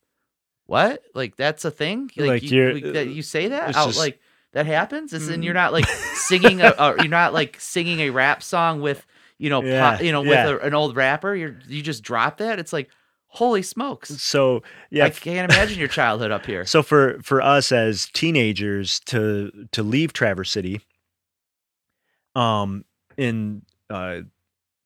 Speaker 1: what? Like that's a thing? Like,
Speaker 2: Like,
Speaker 1: you, like, that you say that out
Speaker 2: just-
Speaker 1: like that happens? And
Speaker 2: Mm.
Speaker 1: you're not like singing a, a you're not like singing a rap song with you know
Speaker 2: Yeah,
Speaker 1: pop, you know
Speaker 2: yeah.
Speaker 1: with a, an old rapper. You're you just drop that. It's like holy smokes.
Speaker 2: So yeah,
Speaker 1: I can't imagine your childhood up here.
Speaker 2: So for for us as teenagers to to leave Traverse City, um, in uh,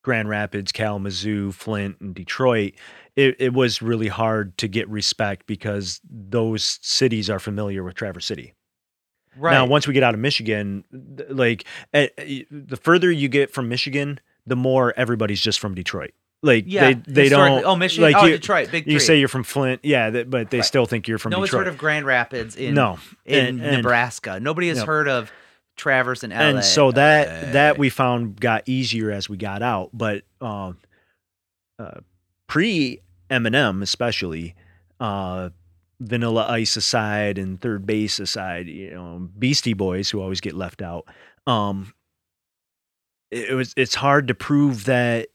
Speaker 2: Grand Rapids, Kalamazoo, Flint, and Detroit, it, it was really hard to get respect because those cities are familiar with Traverse City.
Speaker 1: Right.
Speaker 2: Now, once we get out of Michigan, like eh, eh, the further you get from Michigan, the more everybody's just from Detroit. Like
Speaker 1: yeah.
Speaker 2: they they don't
Speaker 1: Oh, Michigan.
Speaker 2: like
Speaker 1: oh,
Speaker 2: you-
Speaker 1: Detroit. Big
Speaker 2: you
Speaker 1: three.
Speaker 2: say you're from Flint, yeah, th- but they
Speaker 1: Right.
Speaker 2: still think you're from
Speaker 1: no one's heard of Grand Rapids in
Speaker 2: no,
Speaker 1: in
Speaker 2: and- and-
Speaker 1: Nebraska. Nobody has
Speaker 2: Yep.
Speaker 1: heard of Traverse and LA.
Speaker 2: and so that
Speaker 1: Uh,
Speaker 2: that we found got easier as we got out but um uh pre eminem especially uh vanilla ice aside and third bass aside you know beastie boys who always get left out um it, was it's hard to prove that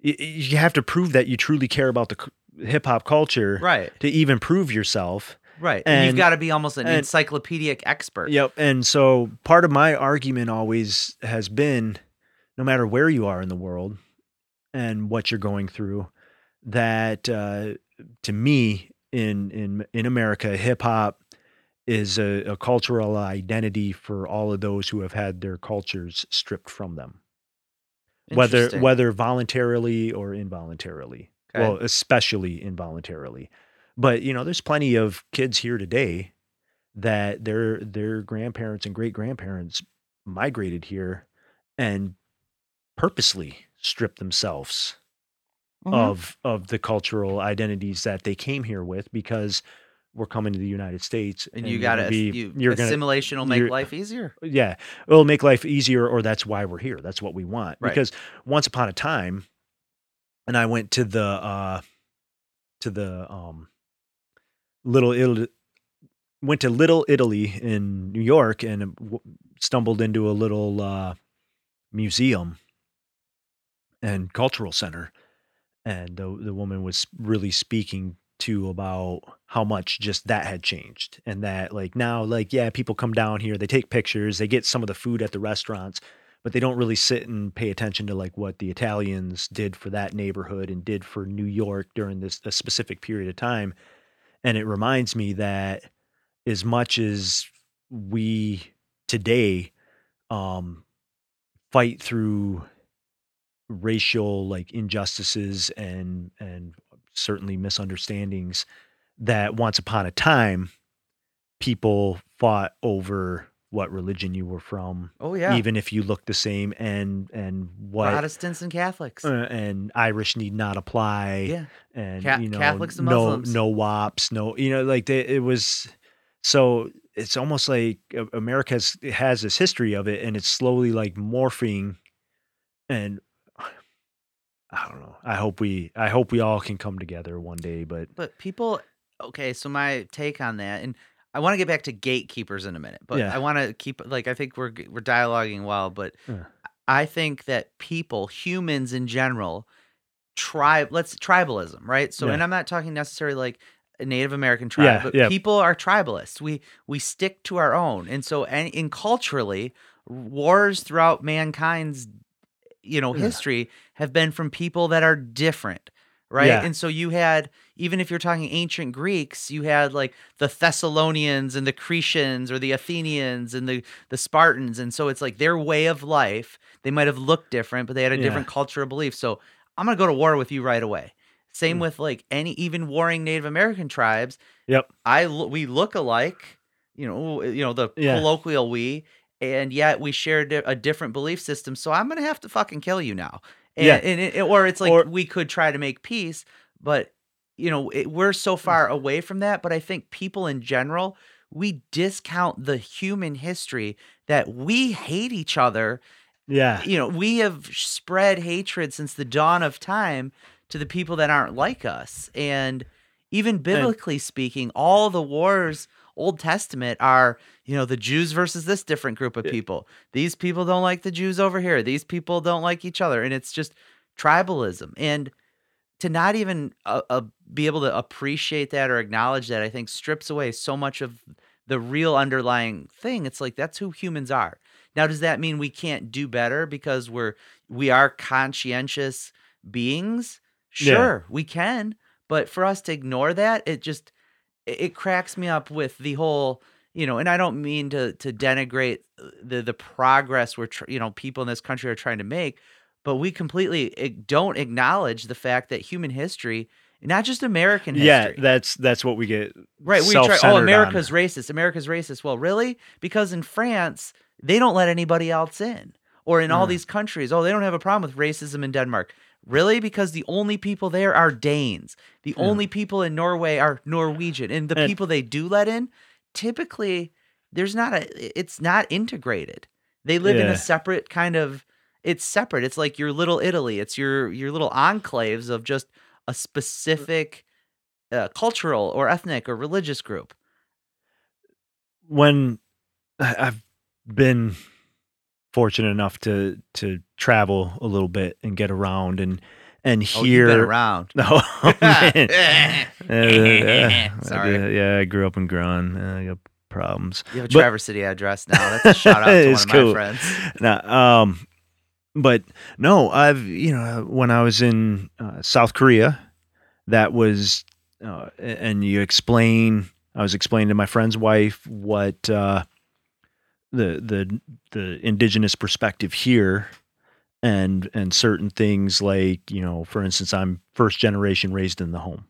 Speaker 2: you have to prove that you truly care about the hip hop culture
Speaker 1: right,
Speaker 2: to even prove yourself
Speaker 1: right, and, you've got to be almost an
Speaker 2: and-
Speaker 1: encyclopedic expert.
Speaker 2: Yep. And so part of my argument always has been no matter where you are in the world and what you're going through, that uh, to me in in in America, hip hop is a, a cultural identity for all of those who have had their cultures stripped from them, whether whether voluntarily or involuntarily.
Speaker 1: Okay.
Speaker 2: Well, especially involuntarily. But you know, there's plenty of kids here today that their their grandparents and great grandparents migrated here and purposely stripped themselves
Speaker 1: Mhm.
Speaker 2: of of the cultural identities that they came here with because we're coming to the United States
Speaker 1: and you
Speaker 2: you're
Speaker 1: got to
Speaker 2: be
Speaker 1: you,
Speaker 2: you're gonna
Speaker 1: assimilation will make life easier.
Speaker 2: yeah it'll make life easier or that's why we're here that's what we want
Speaker 1: Right.
Speaker 2: because once upon a time and i went to the uh to the um little italy went to little italy in new york and w- stumbled into a little uh museum and cultural center and the the woman was really speaking to about how much just that had changed and that like now like yeah people come down here they take pictures they get some of the food at the restaurants but they don't really sit and pay attention to like what the Italians did for that neighborhood and did for New York during this a specific period of time. And it reminds me that as much as we today um fight through racial like injustices and and certainly misunderstandings that once upon a time people fought over what religion you were from
Speaker 1: Oh yeah,
Speaker 2: even if you look the same and and what
Speaker 1: Protestants and Catholics.
Speaker 2: uh, and Irish need not apply
Speaker 1: yeah,
Speaker 2: and
Speaker 1: Ca-
Speaker 2: you know
Speaker 1: Catholics and
Speaker 2: no
Speaker 1: Muslims.
Speaker 2: no wops no you know like they, it was so it's almost like America has, has this history of it and it's slowly like morphing and I don't know I hope we I hope we all can come together one day but
Speaker 1: but people. Okay, so my take on that, and I want to get back to gatekeepers in a minute, but
Speaker 2: Yeah.
Speaker 1: I want to keep like I think we're we're dialoguing well, but
Speaker 2: Yeah.
Speaker 1: I think that people, humans in general, tribe let's tribalism, right? So,
Speaker 2: Yeah.
Speaker 1: and I'm not talking necessarily like a Native American tribe, but people are tribalists. We we stick to our own, and so and in culturally, wars throughout mankind's you know history have been from people that are different right and so you had even if you're talking ancient greeks you had like the thessalonians and the cretians or the athenians and the the spartans and so it's like their way of life they might have looked different but they had a
Speaker 2: Yeah.
Speaker 1: different cultural belief so i'm gonna go to war with you right away same
Speaker 2: Mm.
Speaker 1: with like any even warring native american tribes
Speaker 2: Yep.
Speaker 1: i we look alike you know you know the
Speaker 2: Yeah.
Speaker 1: colloquial we and yet we share di- a different belief system so i'm gonna have to fucking kill you now and,
Speaker 2: Yeah.
Speaker 1: and it, or it's like
Speaker 2: Or-
Speaker 1: we could try to make peace but you know it, we're so
Speaker 2: Mm.
Speaker 1: far away from that but i think people in general we discount the human history that we hate each other.
Speaker 2: Yeah.
Speaker 1: You know we have spread hatred since the dawn of time to the people that aren't like us and even biblically speaking all the wars old testament are you know the jews versus this different group of people. These people don't like the jews over here. These people don't like each other and it's just tribalism. And to not even uh, uh, be able to appreciate that or acknowledge that, I think strips away so much of the real underlying thing. It's like that's who humans are. Now, does that mean we can't do better because we're we are conscientious beings?
Speaker 2: Yeah.
Speaker 1: Sure, we can. But for us to ignore that, it just it it cracks me up with the whole you know and i don't mean to to denigrate uh, the the progress we're tr- you know people in this country are trying to make but we completely don't acknowledge the fact that human history not just american history.
Speaker 2: yeah, that's that's what we get.
Speaker 1: right we try oh
Speaker 2: on.
Speaker 1: america's racist america's racist well really because in france they don't let anybody else in or in all
Speaker 2: Mm.
Speaker 1: these countries oh they don't have a problem with racism in denmark really because the only people there are danes the
Speaker 2: Yeah.
Speaker 1: only people in norway are norwegian and the
Speaker 2: And-
Speaker 1: people they do let in typically there's not a it's not integrated they live in a separate kind of it's separate it's like your little italy it's your your little enclaves of just a specific uh, cultural or ethnic or religious group
Speaker 2: when I've been fortunate enough to to travel a little bit and get around and and
Speaker 1: oh you've been
Speaker 2: hear
Speaker 1: around
Speaker 2: no man. Uh, yeah,
Speaker 1: Sorry.
Speaker 2: I yeah, I grew up in Grand. Uh, I got problems.
Speaker 1: you have a
Speaker 2: But-
Speaker 1: Traverse City address now. That's a shout out to one of my
Speaker 2: cool.
Speaker 1: friends.
Speaker 2: Nah, um, but no, I've you know when I was in uh, South Korea, that was, uh, and you explain. I was explaining to my friend's wife what uh, the the the indigenous perspective here, and and certain things like you know, for instance, I'm first generation raised in the home,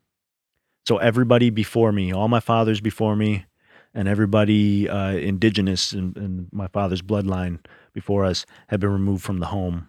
Speaker 2: so everybody before me, all my fathers before me, and everybody uh, indigenous in, in my father's bloodline before us had been removed from the home.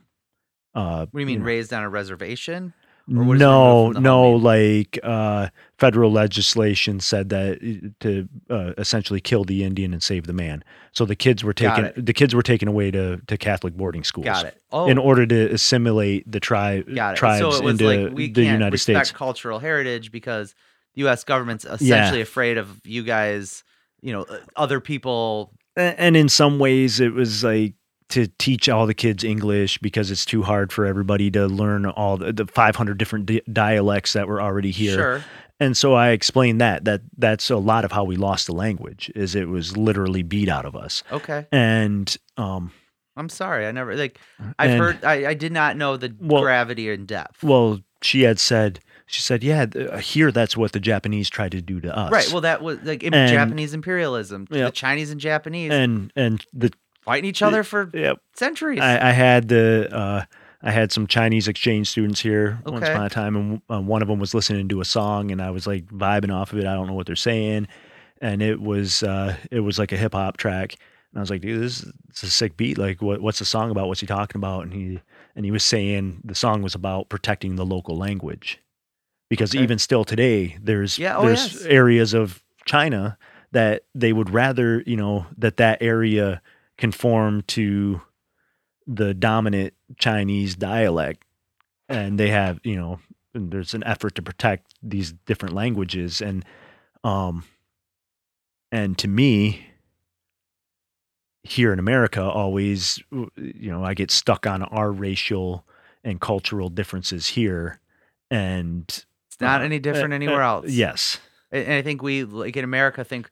Speaker 2: Uh,
Speaker 1: What do you mean,
Speaker 2: know.
Speaker 1: raised on a reservation? or what is
Speaker 2: No,
Speaker 1: removed from the
Speaker 2: no, like uh, federal legislation said that uh, to uh, essentially kill the Indian and save the man. So the kids were taken. The kids were taken away to, to Catholic boarding schools
Speaker 1: Got it. Oh,
Speaker 2: in order to assimilate the tribe tribes
Speaker 1: so it was
Speaker 2: into
Speaker 1: like we
Speaker 2: the
Speaker 1: can't
Speaker 2: United
Speaker 1: respect
Speaker 2: States.
Speaker 1: cultural heritage because the U.S. government's essentially afraid of you guys. You know, uh, other people.
Speaker 2: And in some ways it was like to teach all the kids english because it's too hard for everybody to learn all the, the 500 different di- dialects that were already here
Speaker 1: Sure.
Speaker 2: and so i explained that that that's a lot of how we lost the language is it was literally beat out of us
Speaker 1: Okay.
Speaker 2: and um
Speaker 1: I'm sorry. I never like. I've
Speaker 2: and-
Speaker 1: heard. I, I did not know the
Speaker 2: Well-
Speaker 1: gravity and depth.
Speaker 2: well she had said she said yeah th- here that's what the japanese tried to do to us
Speaker 1: Right. Well, that was like
Speaker 2: And-
Speaker 1: Japanese imperialism. The Chinese and Japanese
Speaker 2: and and the
Speaker 1: fighting each other for
Speaker 2: yeah,
Speaker 1: centuries.
Speaker 2: I, I had the uh, I had some Chinese exchange students here once upon a time, and uh, one of them was listening to a song, and I was like vibing off of it. I don't know what they're saying, and it was uh, it was like a hip hop track, and I was like, dude, this is it's a sick beat. Like, what what's the song about? What's he talking about? And he and he was saying the song was about protecting the local language, because
Speaker 1: Okay.
Speaker 2: even still today, there's
Speaker 1: Yeah, oh,
Speaker 2: there's
Speaker 1: yes.
Speaker 2: areas of China that they would rather you know that that area conform to the dominant Chinese dialect, and they have you know and there's an effort to protect these different languages. And um and to me here in America always you know I get stuck on our racial and cultural differences here. And
Speaker 1: it's not
Speaker 2: uh,
Speaker 1: any different
Speaker 2: uh,
Speaker 1: anywhere
Speaker 2: uh,
Speaker 1: else.
Speaker 2: yes
Speaker 1: And I think we like in America think,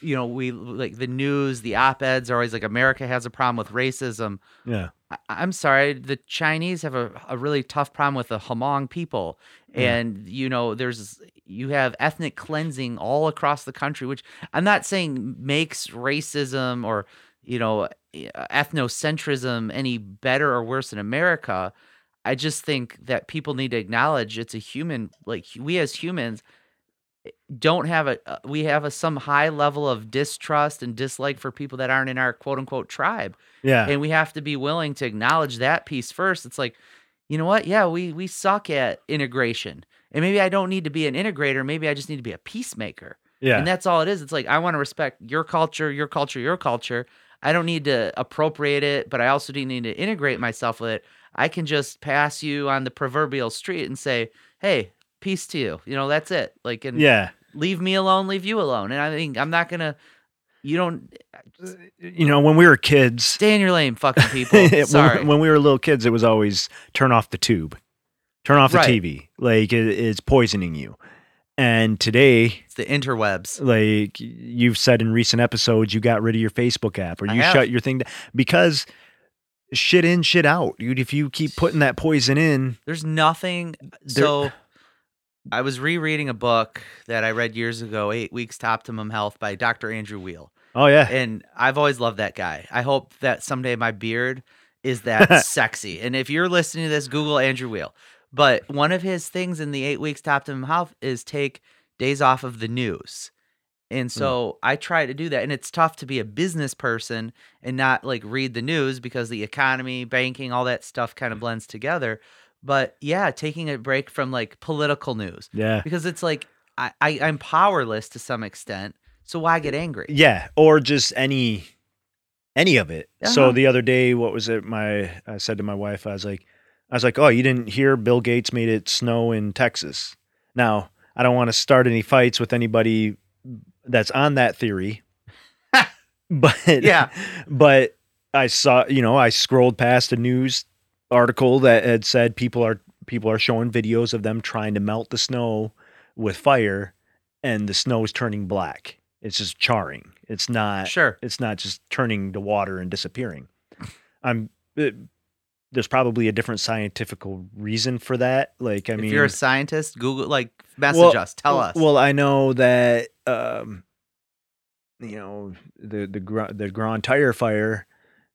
Speaker 1: you know, we like the news, the op-eds are always like America has a problem with racism.
Speaker 2: yeah
Speaker 1: I- I'm sorry, the Chinese have a, a really tough problem with the Hmong people.
Speaker 2: Yeah.
Speaker 1: And you know, there's you have ethnic cleansing all across the country, which I'm not saying makes racism or you know ethnocentrism any better or worse in America. I just think that people need to acknowledge it's a human like we as humans don't have a uh, we have a some high level of distrust and dislike for people that aren't in our quote unquote tribe.
Speaker 2: Yeah.
Speaker 1: And we have to be willing to acknowledge that piece first. It's like you know what? Yeah we we suck at integration. And maybe i don't need to be an integrator. Maybe i just need to be a peacemaker.
Speaker 2: Yeah.
Speaker 1: And that's all it is. It's like i want to respect your culture your culture your culture. I don't need to appropriate it but i also do need to integrate myself with it. I can just pass you on the proverbial street and say hey peace to you you know that's it like and
Speaker 2: yeah
Speaker 1: leave me alone leave you alone and i think i'm not gonna you don't uh,
Speaker 2: you know when we were kids
Speaker 1: stay in your lane fucking people
Speaker 2: when,
Speaker 1: sorry
Speaker 2: when we were little kids, it was always turn off the tube, turn off the
Speaker 1: Right.
Speaker 2: TV. Like it, it's poisoning you. And today,
Speaker 1: It's the interwebs.
Speaker 2: like you've said in recent episodes, you got rid of your Facebook app or you shut your thing down because shit in, shit out, dude. If you keep putting that poison in,
Speaker 1: There's nothing. So I was rereading a book that I read years ago, Eight Weeks to Optimum Health by Dr. Andrew Weil.
Speaker 2: oh yeah,
Speaker 1: And I've always loved that guy. I hope that someday my beard is that sexy. And if you're listening to this, Google Andrew Weil. But one of his things in the eight weeks to optimum health is take days off of the news. And hmm. so I try to do that. And it's tough to be a business person and not like read the news because the economy, banking, all that stuff kind of mm-hmm. blends together. But yeah, taking a break from like political news
Speaker 2: yeah,
Speaker 1: because it's like I, I, I'm powerless to some extent. So why get angry?
Speaker 2: yeah, or just any any of it.
Speaker 1: Uh-huh.
Speaker 2: So the other day, what was it? My I said to my wife, I was like, I was like, oh, you didn't hear Bill Gates made it snow in Texas. Now I don't want to start any fights with anybody that's on that theory, but
Speaker 1: Yeah.
Speaker 2: but I saw, you know, I scrolled past a news article that had said people are people are showing videos of them trying to melt the snow with fire and the snow is turning black. It's just charring. It's not
Speaker 1: Sure.
Speaker 2: it's not just turning to water and disappearing. I'm it, there's probably a different scientific reason for that. Like I
Speaker 1: if
Speaker 2: mean
Speaker 1: you're a scientist, Google like message
Speaker 2: Well,
Speaker 1: us, tell us.
Speaker 2: well, I know that um, you know the the the Grand Tire fire,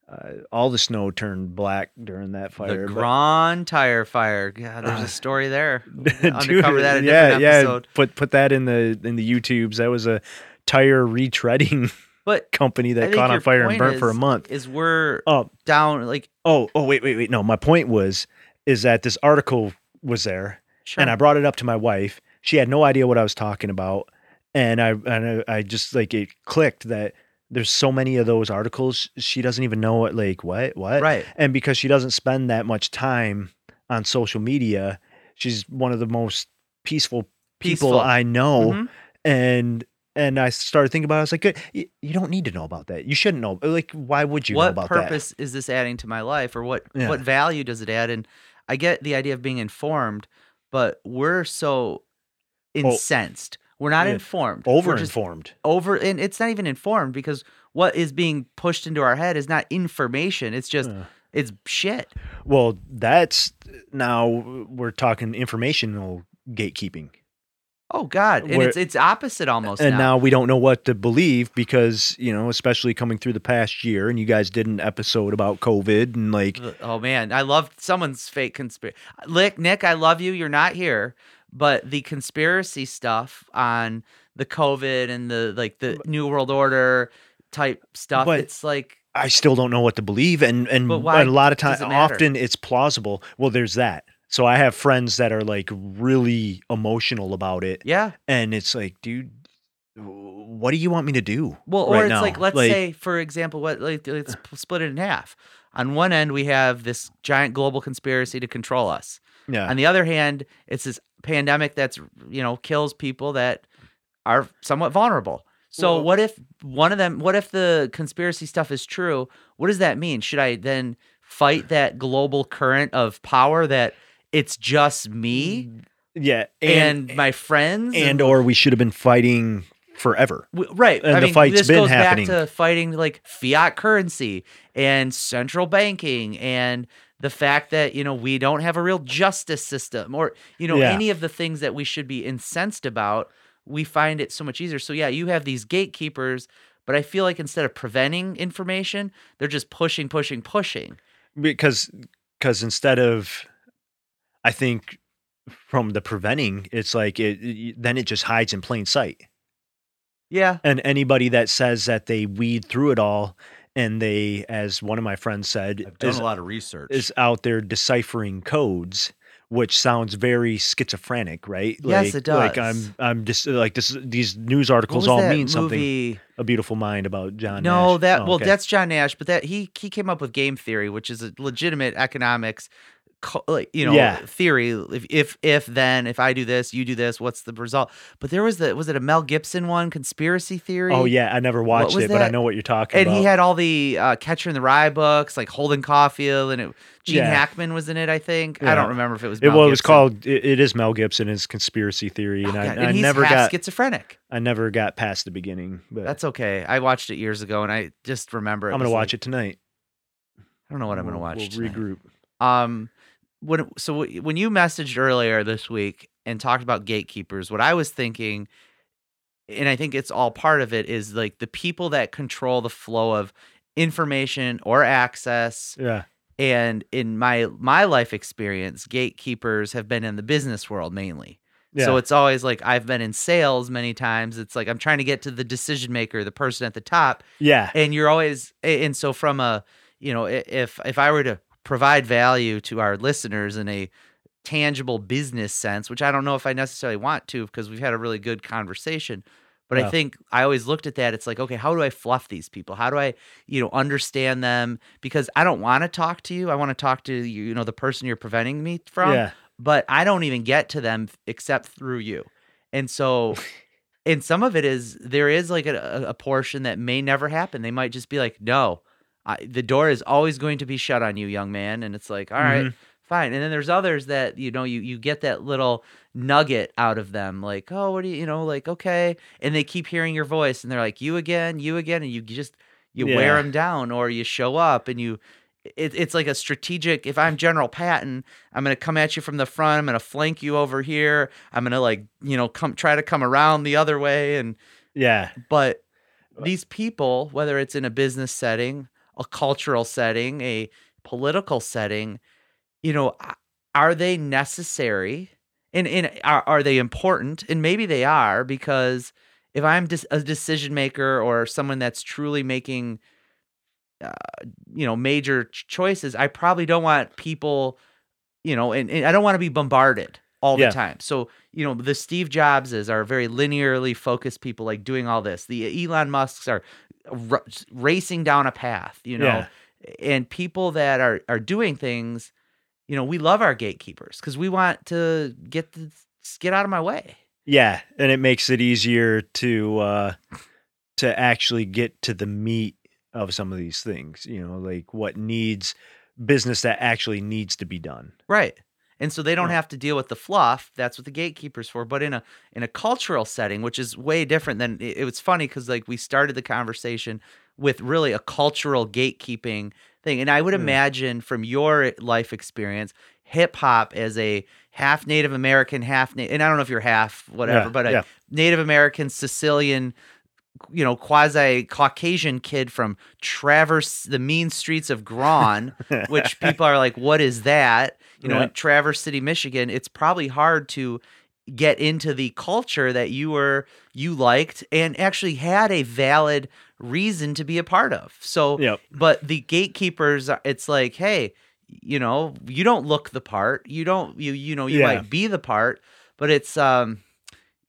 Speaker 2: uh, all the snow turned black during that fire.
Speaker 1: the
Speaker 2: but-
Speaker 1: Grand Tire Fire. God, there's a story there. Undercover that in
Speaker 2: yeah, yeah. Put put that in the in the YouTubes. That was a tire retreading
Speaker 1: But
Speaker 2: company that caught on fire and burnt for a month.
Speaker 1: is we're
Speaker 2: Oh,
Speaker 1: down like
Speaker 2: oh, oh, wait, wait, wait. No, my point was is that this article was there,
Speaker 1: sure.
Speaker 2: and I brought it up to my wife. She had no idea what I was talking about, and I and I, I just like it clicked that there's so many of those articles. She doesn't even know what like what what
Speaker 1: right.
Speaker 2: and because she doesn't spend that much time on social media, she's one of the most peaceful people
Speaker 1: Peaceful.
Speaker 2: I know.
Speaker 1: Mhm.
Speaker 2: And and I started thinking about it. I was like, you, you don't need to know about that. You shouldn't know. Like, why would you know
Speaker 1: What
Speaker 2: about
Speaker 1: purpose is this adding to my life, or what
Speaker 2: Yeah.
Speaker 1: what value does it add? And I get the idea of being informed, but we're so incensed. We're not
Speaker 2: Yeah.
Speaker 1: informed.
Speaker 2: that?
Speaker 1: We're
Speaker 2: Overinformed.
Speaker 1: over, and it's not even informed because what is being pushed into our head is not information. It's just
Speaker 2: Uh,
Speaker 1: it's shit.
Speaker 2: well, that's now we're talking informational gatekeeping.
Speaker 1: Oh God, and
Speaker 2: Where-
Speaker 1: it's it's opposite almost
Speaker 2: and
Speaker 1: now.
Speaker 2: now we don't know what to believe because you know especially coming through the past year and you guys did an episode about covid and like
Speaker 1: Oh man, I love someone's fake conspiracy. Lick, Nik, I love you. You're not here, but the conspiracy stuff on the COVID and the like the New World Order type stuff.
Speaker 2: But-
Speaker 1: it's like
Speaker 2: i still don't know what to believe and and a lot of times
Speaker 1: it
Speaker 2: often it's plausible well there's that so i have friends that are like really emotional about it
Speaker 1: yeah.
Speaker 2: and it's like dude what do you want me to do
Speaker 1: Well, or
Speaker 2: right
Speaker 1: it's
Speaker 2: now?
Speaker 1: like let's say, for example, what like let's split it in half. On one end, we have this giant global conspiracy to control us.
Speaker 2: yeah
Speaker 1: On the other hand, it's this pandemic that's you know kills people that are somewhat vulnerable. So
Speaker 2: Well-
Speaker 1: what if one of them? What if the conspiracy stuff is true? What does that mean? Should I then fight that global current of power that it's just me mm,
Speaker 2: yeah
Speaker 1: and,
Speaker 2: and
Speaker 1: my friends
Speaker 2: and or we should have been fighting forever
Speaker 1: W- Right.
Speaker 2: And
Speaker 1: I
Speaker 2: the
Speaker 1: mean,
Speaker 2: fight's
Speaker 1: this
Speaker 2: been
Speaker 1: goes
Speaker 2: happening.
Speaker 1: back to fighting like fiat currency and central banking and the fact that, you know, we don't have a real justice system or, you know,
Speaker 2: Yeah.
Speaker 1: any of the things that we should be incensed about. We find it so much easier. So, yeah, you have these gatekeepers, but I feel like instead of preventing information, they're just pushing, pushing, pushing.
Speaker 2: because because instead of i think from the preventing it's like it, it- then it just hides in plain sight
Speaker 1: Yeah.
Speaker 2: and anybody that says that they weed through it all and they as one of my friends said
Speaker 3: I've done
Speaker 2: is,
Speaker 3: a lot of research.
Speaker 2: is out there deciphering codes which sounds very schizophrenic right
Speaker 1: Yes,
Speaker 2: like,
Speaker 1: it
Speaker 2: like
Speaker 1: does.
Speaker 2: i'm i'm just like this these news articles all mean something a beautiful mind about john
Speaker 1: No,
Speaker 2: Nash.
Speaker 1: that
Speaker 2: Oh,
Speaker 1: well,
Speaker 2: okay.
Speaker 1: that's John Nash, but that he he came up with game theory, which is a legitimate economics co- like you know
Speaker 2: Yeah.
Speaker 1: theory if if if then if I do this you do this what's the result but there was the was it a Mel Gibson one conspiracy theory
Speaker 2: Oh yeah, I never watched it, but I know what you're talking
Speaker 1: and
Speaker 2: about.
Speaker 1: And he had all the uh, Catcher in the Rye books like Holden Caulfield and it, Gene
Speaker 2: Yeah.
Speaker 1: Hackman was in it I think I don't remember if it was
Speaker 2: it,
Speaker 1: Mel
Speaker 2: well, it was called. It, it is Mel Gibson. It's conspiracy theory, and
Speaker 1: Oh,
Speaker 2: I, I
Speaker 1: and he's
Speaker 2: never got.
Speaker 1: schizophrenic
Speaker 2: I never got past the beginning, but
Speaker 1: that's okay I watched it years ago and I just remember it
Speaker 2: I'm gonna watch
Speaker 1: like-
Speaker 2: it tonight.
Speaker 1: I don't know what I'm gonna watch
Speaker 2: We'll regroup.
Speaker 1: Um, when so when you messaged earlier this week and talked about gatekeepers, what I was thinking, and I think it's all part of it, is like the people that control the flow of information or access.
Speaker 2: Yeah,
Speaker 1: And in my my life experience, gatekeepers have been in the business world mainly.
Speaker 2: yeah,
Speaker 1: So it's always like I've been in sales many times. It's like I'm trying to get to the decision maker, the person at the top,
Speaker 2: yeah,
Speaker 1: and you're always and so from a you know if if i were to provide value to our listeners in a tangible business sense which i don't know if i necessarily want to because we've had a really good conversation but i think i always looked at that it's like okay how do i fluff these people how do i you know understand them because i don't want to talk to you i want to talk to you you know the person you're preventing me from
Speaker 2: yeah,
Speaker 1: but I don't even get to them except through you. And so, and some of it is there is like a, a portion that may never happen. They might just be like, no, I, the door is always going to be shut on you, young man. And it's like, all right,
Speaker 2: Mhm.
Speaker 1: fine. And then there's others that, you know, you, you get that little nugget out of them like, oh, what do you, you know, like, okay. And they keep hearing your voice and they're like, you again, you again. And you just, you wear them down or you show up and you, it, it's like a strategic. If I'm General Patton, I'm gonna come at you from the front. I'm gonna flank you over here. I'm gonna like you know come try to come around the other way. And
Speaker 2: yeah,
Speaker 1: but these people, whether it's in a business setting, a cultural setting, a political setting, you know, are they necessary? And, and are, are they important? And maybe they are because if I'm a decision maker or someone that's truly making, uh, you know, major ch- choices, I probably don't want people, you know, and, and I don't want to be bombarded all
Speaker 2: Yeah.
Speaker 1: the time. So, you know, the Steve Jobses are very linearly focused people like doing all this. The Elon Musks are r- racing down a path, you know,
Speaker 2: Yeah.
Speaker 1: and people that are are doing things, you know, we love our gatekeepers because we want to get the, get out of my way.
Speaker 2: yeah, and it makes it easier to uh, to actually get to the meat of some of these things. You know, like what needs business that actually needs to be done.
Speaker 1: Right. And so they don't have to deal with the fluff. That's what the gatekeepers for. But in a in a cultural setting, which is way different than it, it was funny because like we started the conversation with really a cultural gatekeeping thing. And I would
Speaker 2: Yeah.
Speaker 1: imagine from your life experience, hip hop as a half Native American, half Na- and I don't know if you're half whatever,
Speaker 2: Yeah,
Speaker 1: but a
Speaker 2: yeah.
Speaker 1: Native American, Sicilian, you know, quasi Caucasian kid from Traverse the mean streets of Grawn which people are like, what is that? You know,
Speaker 2: Yeah.
Speaker 1: in Traverse City, Michigan, it's probably hard to get into the culture that you were you liked and actually had a valid reason to be a part of. So,
Speaker 2: Yep.
Speaker 1: but the gatekeepers, it's like, hey, you know, you don't look the part. You don't, you you know, you
Speaker 2: Yeah.
Speaker 1: might be the part, but it's um,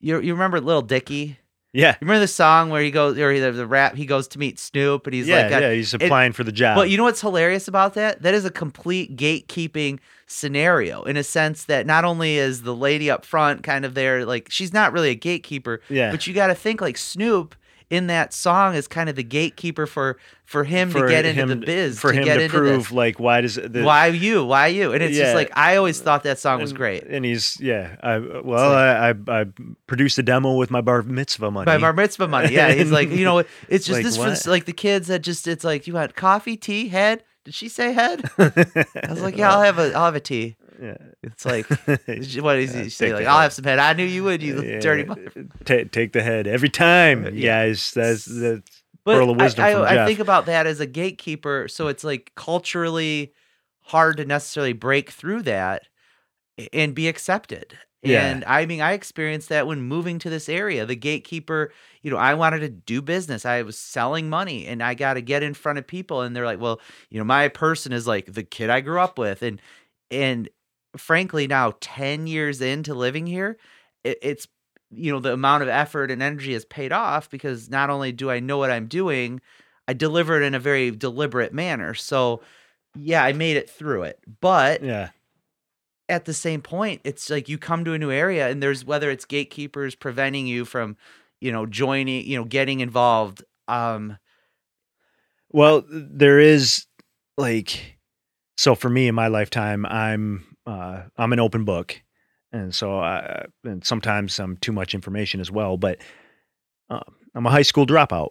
Speaker 1: you you remember Lil Dicky?
Speaker 2: Yeah.
Speaker 1: Remember the song where he goes or the, the rap? He goes to meet Snoop, and he's
Speaker 2: yeah,
Speaker 1: like, uh,
Speaker 2: yeah, he's applying for the job.
Speaker 1: but you know what's hilarious about that? That is a complete gatekeeping scenario in a sense that not only is the lady up front kind of there, like she's not really a gatekeeper,
Speaker 2: yeah,
Speaker 1: but you got to think like Snoop in that song is kind of the gatekeeper for for him
Speaker 2: for
Speaker 1: to get into
Speaker 2: him,
Speaker 1: the biz,
Speaker 2: for
Speaker 1: to
Speaker 2: him
Speaker 1: get
Speaker 2: to
Speaker 1: into
Speaker 2: prove
Speaker 1: this.
Speaker 2: like why does it the,
Speaker 1: Why you? Why you? And it's
Speaker 2: Yeah.
Speaker 1: just like I always thought that song was great.
Speaker 2: And he's yeah. I well, I, I I produced a demo with my bar mitzvah money.
Speaker 1: By bar mitzvah money, yeah. He's like, you know, it's just
Speaker 2: Like
Speaker 1: this for
Speaker 2: what?
Speaker 1: this, like the kids that just, it's like, you want coffee, tea, head? Did she say head? I was like, yeah, I'll have a, I'll have a tea.
Speaker 2: Yeah.
Speaker 1: It's like, what is he say? Like, I'll have some head. I knew you would, you
Speaker 2: Yeah,
Speaker 1: dirty mother.
Speaker 2: ta- take the head every time,
Speaker 1: Uh, yeah.
Speaker 2: guys. That's
Speaker 1: But
Speaker 2: pearl of wisdom
Speaker 1: I,
Speaker 2: from
Speaker 1: I, I think about that as a gatekeeper. So it's like culturally hard to necessarily break through that and be accepted.
Speaker 2: Yeah.
Speaker 1: And I mean, I experienced that when moving to this area. The gatekeeper, you know, I wanted to do business. I was selling money and I got to get in front of people. And they're like, well, you know, my person is like the kid I grew up with. And, and frankly, now 10 years into living here, it, it's, you know, the amount of effort and energy has paid off because not only do I know what I'm doing, I deliver it in a very deliberate manner. So, yeah, I made it through it. But
Speaker 2: yeah,
Speaker 1: at the same point, it's like you come to a new area and there's whether it's gatekeepers preventing you from, you know, joining, you know, getting involved. Um
Speaker 2: Well, there is like so for me in my lifetime, I'm uh I'm an open book. And so I and sometimes I'm too much information as well, but uh, I'm a high school dropout.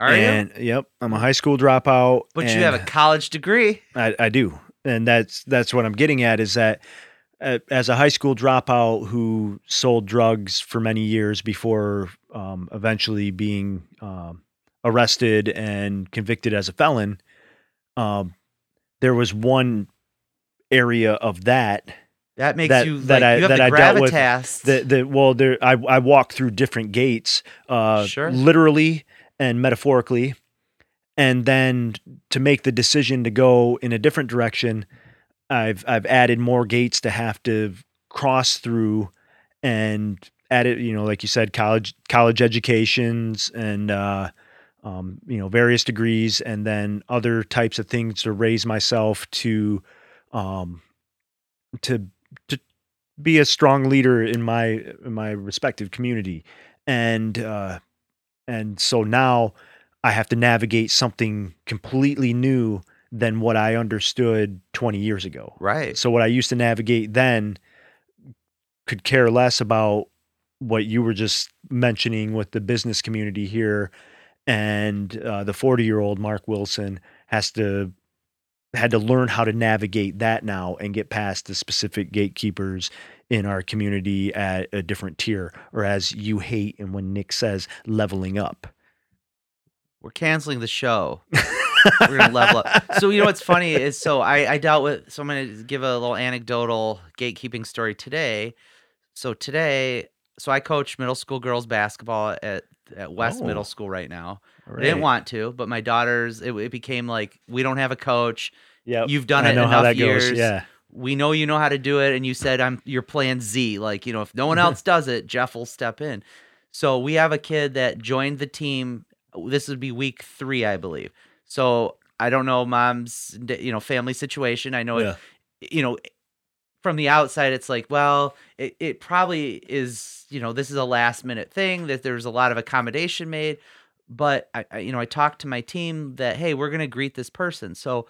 Speaker 1: are you?
Speaker 2: yep, I'm a high school dropout.
Speaker 1: But you have a college degree.
Speaker 2: I, I do, and that's that's what I'm getting at is that uh, as a high school dropout who sold drugs for many years before um, eventually being um, arrested and convicted as a felon, um, there was one area of that
Speaker 1: That makes
Speaker 2: That-
Speaker 1: you
Speaker 2: that
Speaker 1: like
Speaker 2: I-
Speaker 1: you have
Speaker 2: that
Speaker 1: the
Speaker 2: I dealt with-
Speaker 1: gravitas.
Speaker 2: that that well there I I walk through different gates uh
Speaker 1: Sure.
Speaker 2: literally and metaphorically and then to make the decision to go in a different direction I've I've added more gates to have to cross through and added you know like you said college college educations and uh um, you know various degrees and then other types of things to raise myself to um to to be a strong leader in my in my respective community and uh and so now i have to navigate something completely new than what i understood 20 years ago
Speaker 1: right.
Speaker 2: so what i used to navigate then could care less about what you were just mentioning with the business community here and uh, the 40 year old mark wilson has to had to learn how to navigate that now and get past the specific gatekeepers in our community at a different tier or as you hate and when nik says leveling up
Speaker 1: We're canceling the show. We're gonna level up. So you know what's funny is so I, I dealt with so I'm gonna give a little anecdotal gatekeeping story today. So today, so I coach middle school girls basketball at at West
Speaker 2: Oh.
Speaker 1: Middle School right now.
Speaker 2: All
Speaker 1: I didn't want to, but my daughters, it, it became like we don't have a coach.
Speaker 2: Yep.
Speaker 1: You've done
Speaker 2: I
Speaker 1: it enough years.
Speaker 2: goes yeah
Speaker 1: We know you know how to do it, and you said I'm your plan Z. Like you know, if no one else does it, Geoff will step in. So we have a kid that joined the team. This would be week three, I believe. So I don't know mom's you know family situation. I know
Speaker 2: yeah
Speaker 1: it, you know from the outside it's like well it, it probably is you know this is a last minute thing that there's a lot of accommodation made but I, I you know i talked to my team that hey we're going to greet this person. So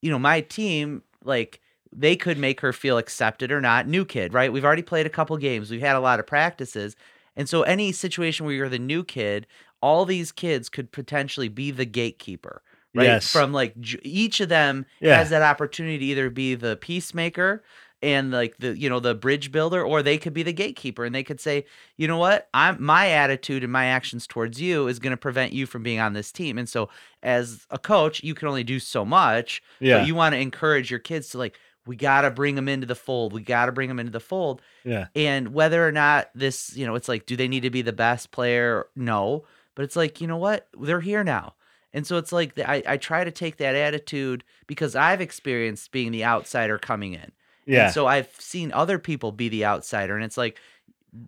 Speaker 1: you know my team like they could make her feel accepted or not. New kid right? We've already played a couple games. We've had a lot of practices. And so any situation where you're the new kid all these kids could potentially be the gatekeeper right?
Speaker 2: Yes.
Speaker 1: from like each of them
Speaker 2: Yeah.
Speaker 1: has that opportunity to either be the peacemaker and like the you know the bridge builder or they could be the gatekeeper and they could say you know what? I'm my attitude and my actions towards you is going to prevent you from being on this team. And so as a coach you can only do so much
Speaker 2: yeah.
Speaker 1: but you want to encourage your kids to like we got to bring them into the fold. We got to bring them into the fold.
Speaker 2: Yeah.
Speaker 1: And whether or not this you know it's like do they need to be the best player? No but it's like you know what? They're here now. And so it's like I, I try to take that attitude because i've experienced being the outsider coming in
Speaker 2: yeah
Speaker 1: and so I've seen other people be the outsider, and it's like,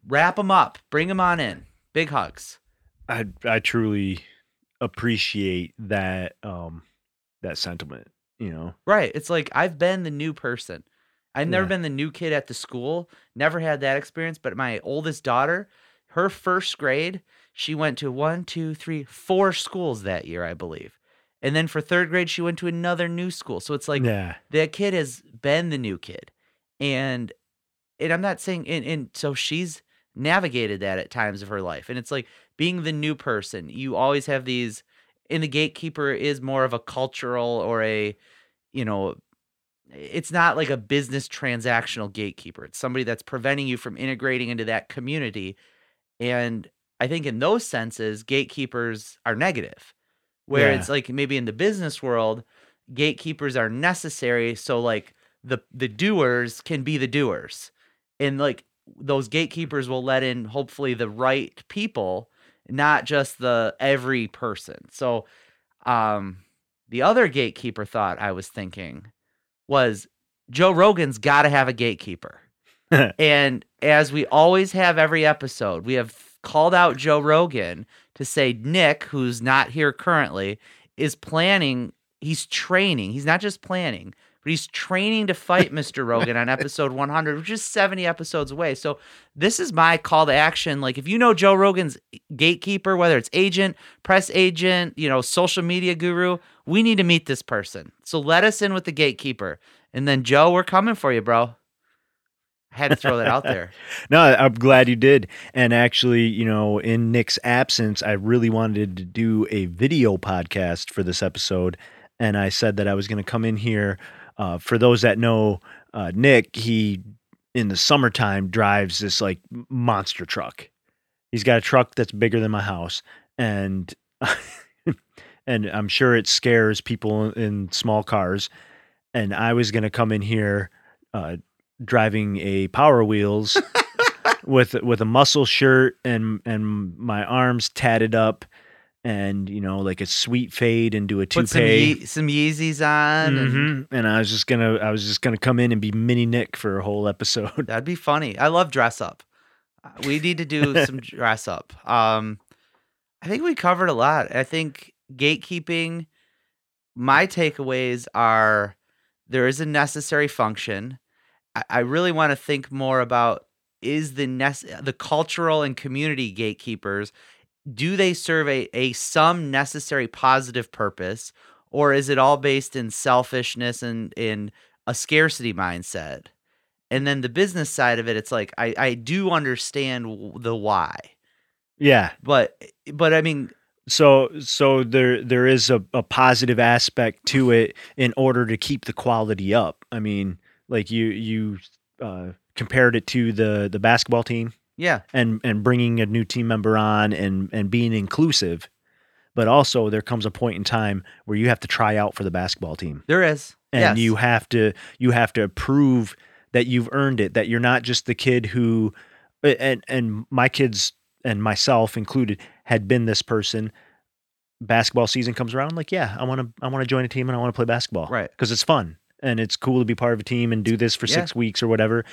Speaker 1: wrap them up, bring them on in, big hugs.
Speaker 2: I I truly appreciate that um that sentiment. You know,
Speaker 1: Right. It's like I've been the new person. I've never
Speaker 2: Yeah.
Speaker 1: been the new kid at the school, never had that experience. But my oldest daughter, her first grade, she went to one, two, three, four schools that year, I believe. And then for third grade, she went to another new school. So it's like
Speaker 2: yeah,
Speaker 1: that kid has been the new kid and and i'm not saying and, and so she's navigated that at times of her life and it's like being the new person you always have these and the gatekeeper is more of a cultural or a you know it's not like a business transactional gatekeeper it's somebody that's preventing you from integrating into that community and i think in those senses gatekeepers are negative where
Speaker 2: Yeah.
Speaker 1: it's like maybe in the business world gatekeepers are necessary so like the the doers can be the doers. And like those gatekeepers will let in hopefully the right people not just the every person. So um the other gatekeeper thought i was thinking was joe rogan's got to have a gatekeeper. And as we always have every episode we have called out joe rogan to say nik who's not here currently is planning he's training he's not just planning but he's training to fight Mr. Rogan on episode 100, which is 70 episodes away. So this is my call to action. Like if you know Joe Rogan's gatekeeper, whether it's agent, press agent, you know, social media guru, we need to meet this person. So let us in with the gatekeeper. And then Joe, we're coming for you, bro. I had to throw that out there.
Speaker 2: no, I'm glad you did. And actually, you know, in Nik's absence, I really wanted to do a video podcast for this episode. And I said that I was going to come in here. Uh, for those that know uh, Nik, he in the summertime drives this like monster truck. He's got a truck that's bigger than my house, and and I'm sure it scares people in small cars. And I was going to come in here uh, driving a Power Wheels with with a muscle shirt and and my arms tatted up and you know like a sweet fade into a
Speaker 1: Put some. Ye- some Yeezys on. And
Speaker 2: Mhm. And I was just gonna I was just gonna come in and be mini Nik for a whole episode.
Speaker 1: that'd be funny. I love dress up. Uh, We need to do some dress up. Um, I think we covered a lot. I think gatekeeping. My takeaways are there is a necessary function. I, I really want to think more about is the nece- the cultural and community gatekeepers do they serve a, a some necessary positive purpose or is it all based in selfishness and in a scarcity mindset and then the business side of it it's like i, I do understand the why
Speaker 2: Yeah.
Speaker 1: but but i mean
Speaker 2: So so there there is a, a positive aspect to it in order to keep the quality up. I mean, like you you uh, compared it to the the basketball team
Speaker 1: yeah
Speaker 2: and and bringing a new team member on and and being inclusive. But also there comes a point in time where you have to try out for the basketball team.
Speaker 1: there is
Speaker 2: and
Speaker 1: yes.
Speaker 2: you have to you have to prove that you've earned it that you're not just the kid who and and my kids and myself included had been this person basketball season comes around I'm like yeah i want to i want to join a team and i want to play basketball
Speaker 1: Right.
Speaker 2: because it's fun and it's cool to be part of a team and do this for
Speaker 1: Yeah.
Speaker 2: six weeks or whatever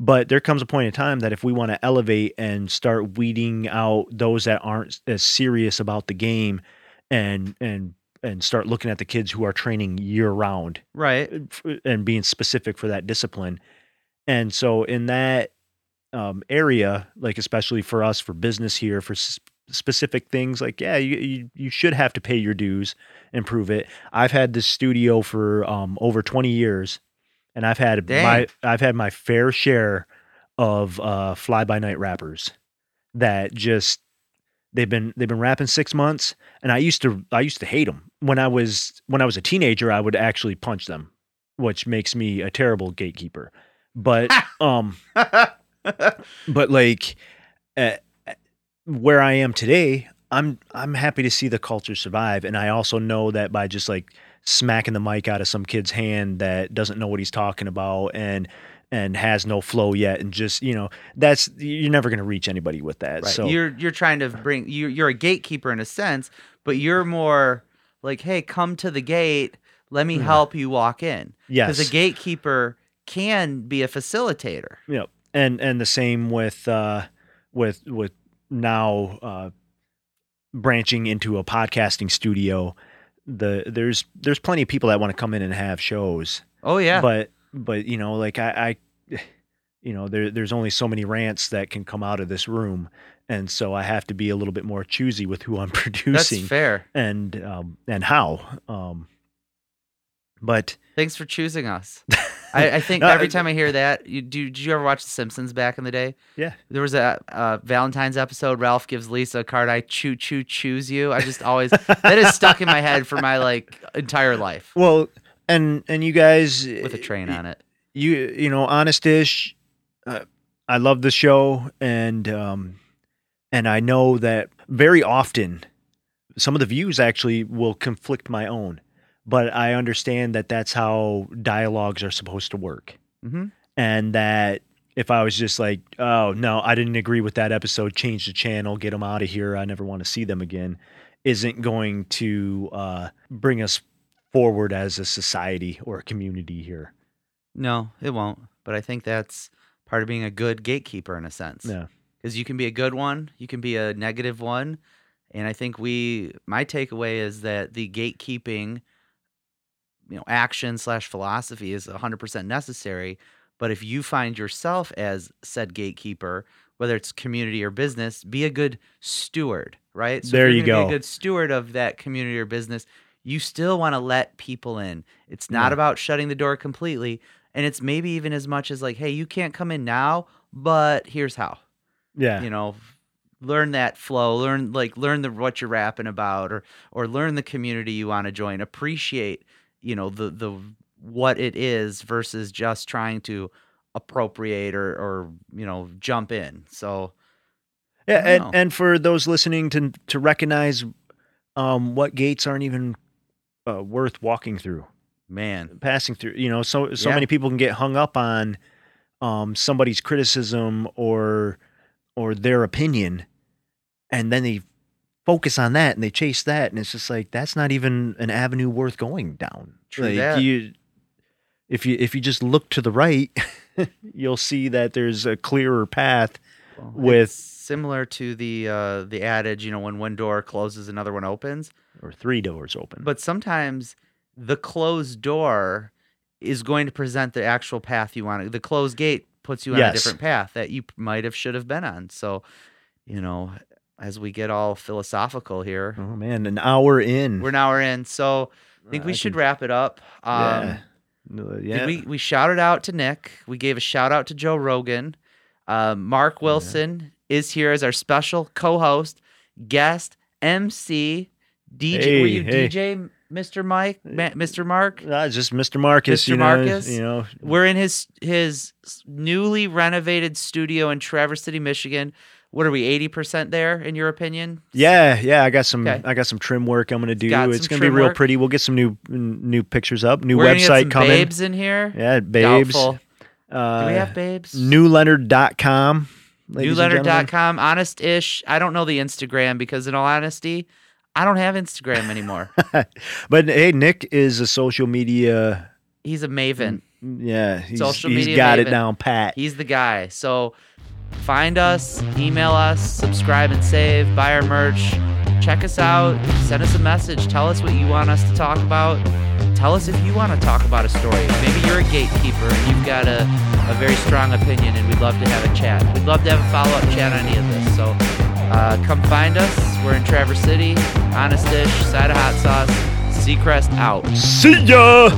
Speaker 2: but there comes a point in time that if we want to elevate and start weeding out those that aren't as serious about the game and and and start looking at the kids who are training year round
Speaker 1: right
Speaker 2: and being specific for that discipline. And so in that um, area, like especially for us for business here for s- specific things, like yeah, you, you you should have to pay your dues and prove it. I've had this studio for um, over twenty years, and I've had
Speaker 1: Dang.
Speaker 2: my I've had my fair share of uh, fly by night rappers that just they've been they've been rapping six months and i used to i used to hate them when i was when i was a teenager i would actually punch them which makes me a terrible gatekeeper. But um but like uh, where i am today i'm i'm happy to see the culture survive. And i also know that by just like smacking the mic out of some kid's hand that doesn't know what he's talking about and and has no flow yet and just you know that's you're never going to reach anybody with that
Speaker 1: Right.
Speaker 2: so
Speaker 1: you're you're trying to bring you you're a gatekeeper in a sense, but you're more like, hey, come to the gate. Let me
Speaker 2: Mhm.
Speaker 1: help you walk in.
Speaker 2: yes
Speaker 1: Because a gatekeeper can be a facilitator.
Speaker 2: Yep. And and the same with uh with with now uh branching into a podcasting studio. The there's there's plenty of people that want to come in and have shows.
Speaker 1: Oh yeah.
Speaker 2: But but you know, like I, I you know, there there's only so many rants that can come out of this room. And so I have to be a little bit more choosy with who I'm producing.
Speaker 1: That's fair.
Speaker 2: and um and how. Um but
Speaker 1: Thanks for choosing us. I, I think
Speaker 2: No,
Speaker 1: every time I hear that, you do. Did you ever watch The Simpsons back in the day?
Speaker 2: Yeah.
Speaker 1: There was a uh, Valentine's episode. Ralph gives Lisa a card. I choo choo choose you. I just always that is stuck in my head for my like entire life
Speaker 2: well and and you guys
Speaker 1: with a train on it.
Speaker 2: you you know Honest-ish uh, i love the show and um and i know that very often some of the views actually will conflict my own but i understand that that's how dialogues are supposed to work
Speaker 1: hmm
Speaker 2: and that if i was just like oh no i didn't agree with that episode change the channel get them out of here i never want to see them again isn't going to uh bring us forward as a society or a community here
Speaker 1: No, it won't. But I think that's part of being a good gatekeeper in a sense.
Speaker 2: yeah
Speaker 1: Because you can be a good one, you can be a negative one. And I think we, my takeaway is that the gatekeeping you know action slash philosophy is 100% necessary but if you find yourself as said gatekeeper whether it's community or business be a good steward right
Speaker 2: so
Speaker 1: There
Speaker 2: you go.
Speaker 1: be a good steward of that community or business you still want to let people in it's not
Speaker 2: Yeah.
Speaker 1: about shutting the door completely and it's maybe even as much as like hey you can't come in now but here's how
Speaker 2: Yeah.
Speaker 1: you know learn that flow learn like learn the what you're rapping about or or learn the community you want to join appreciate you know the the what it is versus just trying to appropriate or or you know jump in so
Speaker 2: Yeah, and,
Speaker 1: know.
Speaker 2: and for those listening to to recognize um, what gates aren't even uh, worth walking through,
Speaker 1: man
Speaker 2: passing through. You know, so so
Speaker 1: Yeah.
Speaker 2: many people can get hung up on um, somebody's criticism or or their opinion, and then they focus on that and they chase that, and it's just like that's not even an avenue worth going down.
Speaker 1: True
Speaker 2: Like,
Speaker 1: that.
Speaker 2: You, if you if you just look to the right, you'll see that there's a clearer path
Speaker 1: Well,
Speaker 2: with-
Speaker 1: similar to the uh the adage you know when one door closes another one opens
Speaker 2: or three doors open.
Speaker 1: But sometimes the closed door is going to present the actual path you want. to The closed gate puts you on a different path that you might have should have been on. So, you know, as we get all philosophical here,
Speaker 2: Oh man, an hour in.
Speaker 1: we're an we're in. So I think we
Speaker 2: I
Speaker 1: should
Speaker 2: can-
Speaker 1: wrap it up. Um,
Speaker 2: yeah. Yeah.
Speaker 1: We we shouted out to Nik. We gave a shout out to Joe Rogan. Um, Mark Wilson is here as our special co-host, guest, MC, DJ. Were you
Speaker 2: hey.
Speaker 1: DJ, Mr. Mike, Ma- Mr. Mark?
Speaker 2: It's just Mr. Marcus.
Speaker 1: Mr.
Speaker 2: You know,
Speaker 1: Marcus?
Speaker 2: You know,
Speaker 1: We're in his his newly renovated studio in Traverse City, Michigan. What are we, eighty percent there in your opinion?
Speaker 2: yeah, yeah. I got some.
Speaker 1: Okay.
Speaker 2: I got some trim work. I'm gonna do.
Speaker 1: got
Speaker 2: It's gonna be real
Speaker 1: work.
Speaker 2: pretty. We'll get some new new pictures up. New
Speaker 1: We're
Speaker 2: website
Speaker 1: some
Speaker 2: coming.
Speaker 1: babes in here.
Speaker 2: Yeah, babes. Uh,
Speaker 1: Do we have babes?
Speaker 2: Newleonard.com. ladies and gentlemen.
Speaker 1: Newletter.com, Honest-ish. I don't know the Instagram because, in all honesty, I don't have Instagram anymore.
Speaker 2: But hey, Nik is a social media.
Speaker 1: He's a maven.
Speaker 2: Yeah, he's,
Speaker 1: Social
Speaker 2: he's
Speaker 1: media
Speaker 2: got it down pat.
Speaker 1: He's the guy. So find us, email us, subscribe and save, buy our merch, check us out, send us a message, tell us what you want us to talk about. Tell us if you want to talk about a story. Maybe you're a gatekeeper and you've got a, a very strong opinion and we'd love to have a chat. We'd love to have a follow up chat on any of this. So uh, come find us. We're in Traverse City, Honest Dish, Side of Hot Sauce, Seacrest out.
Speaker 2: See ya.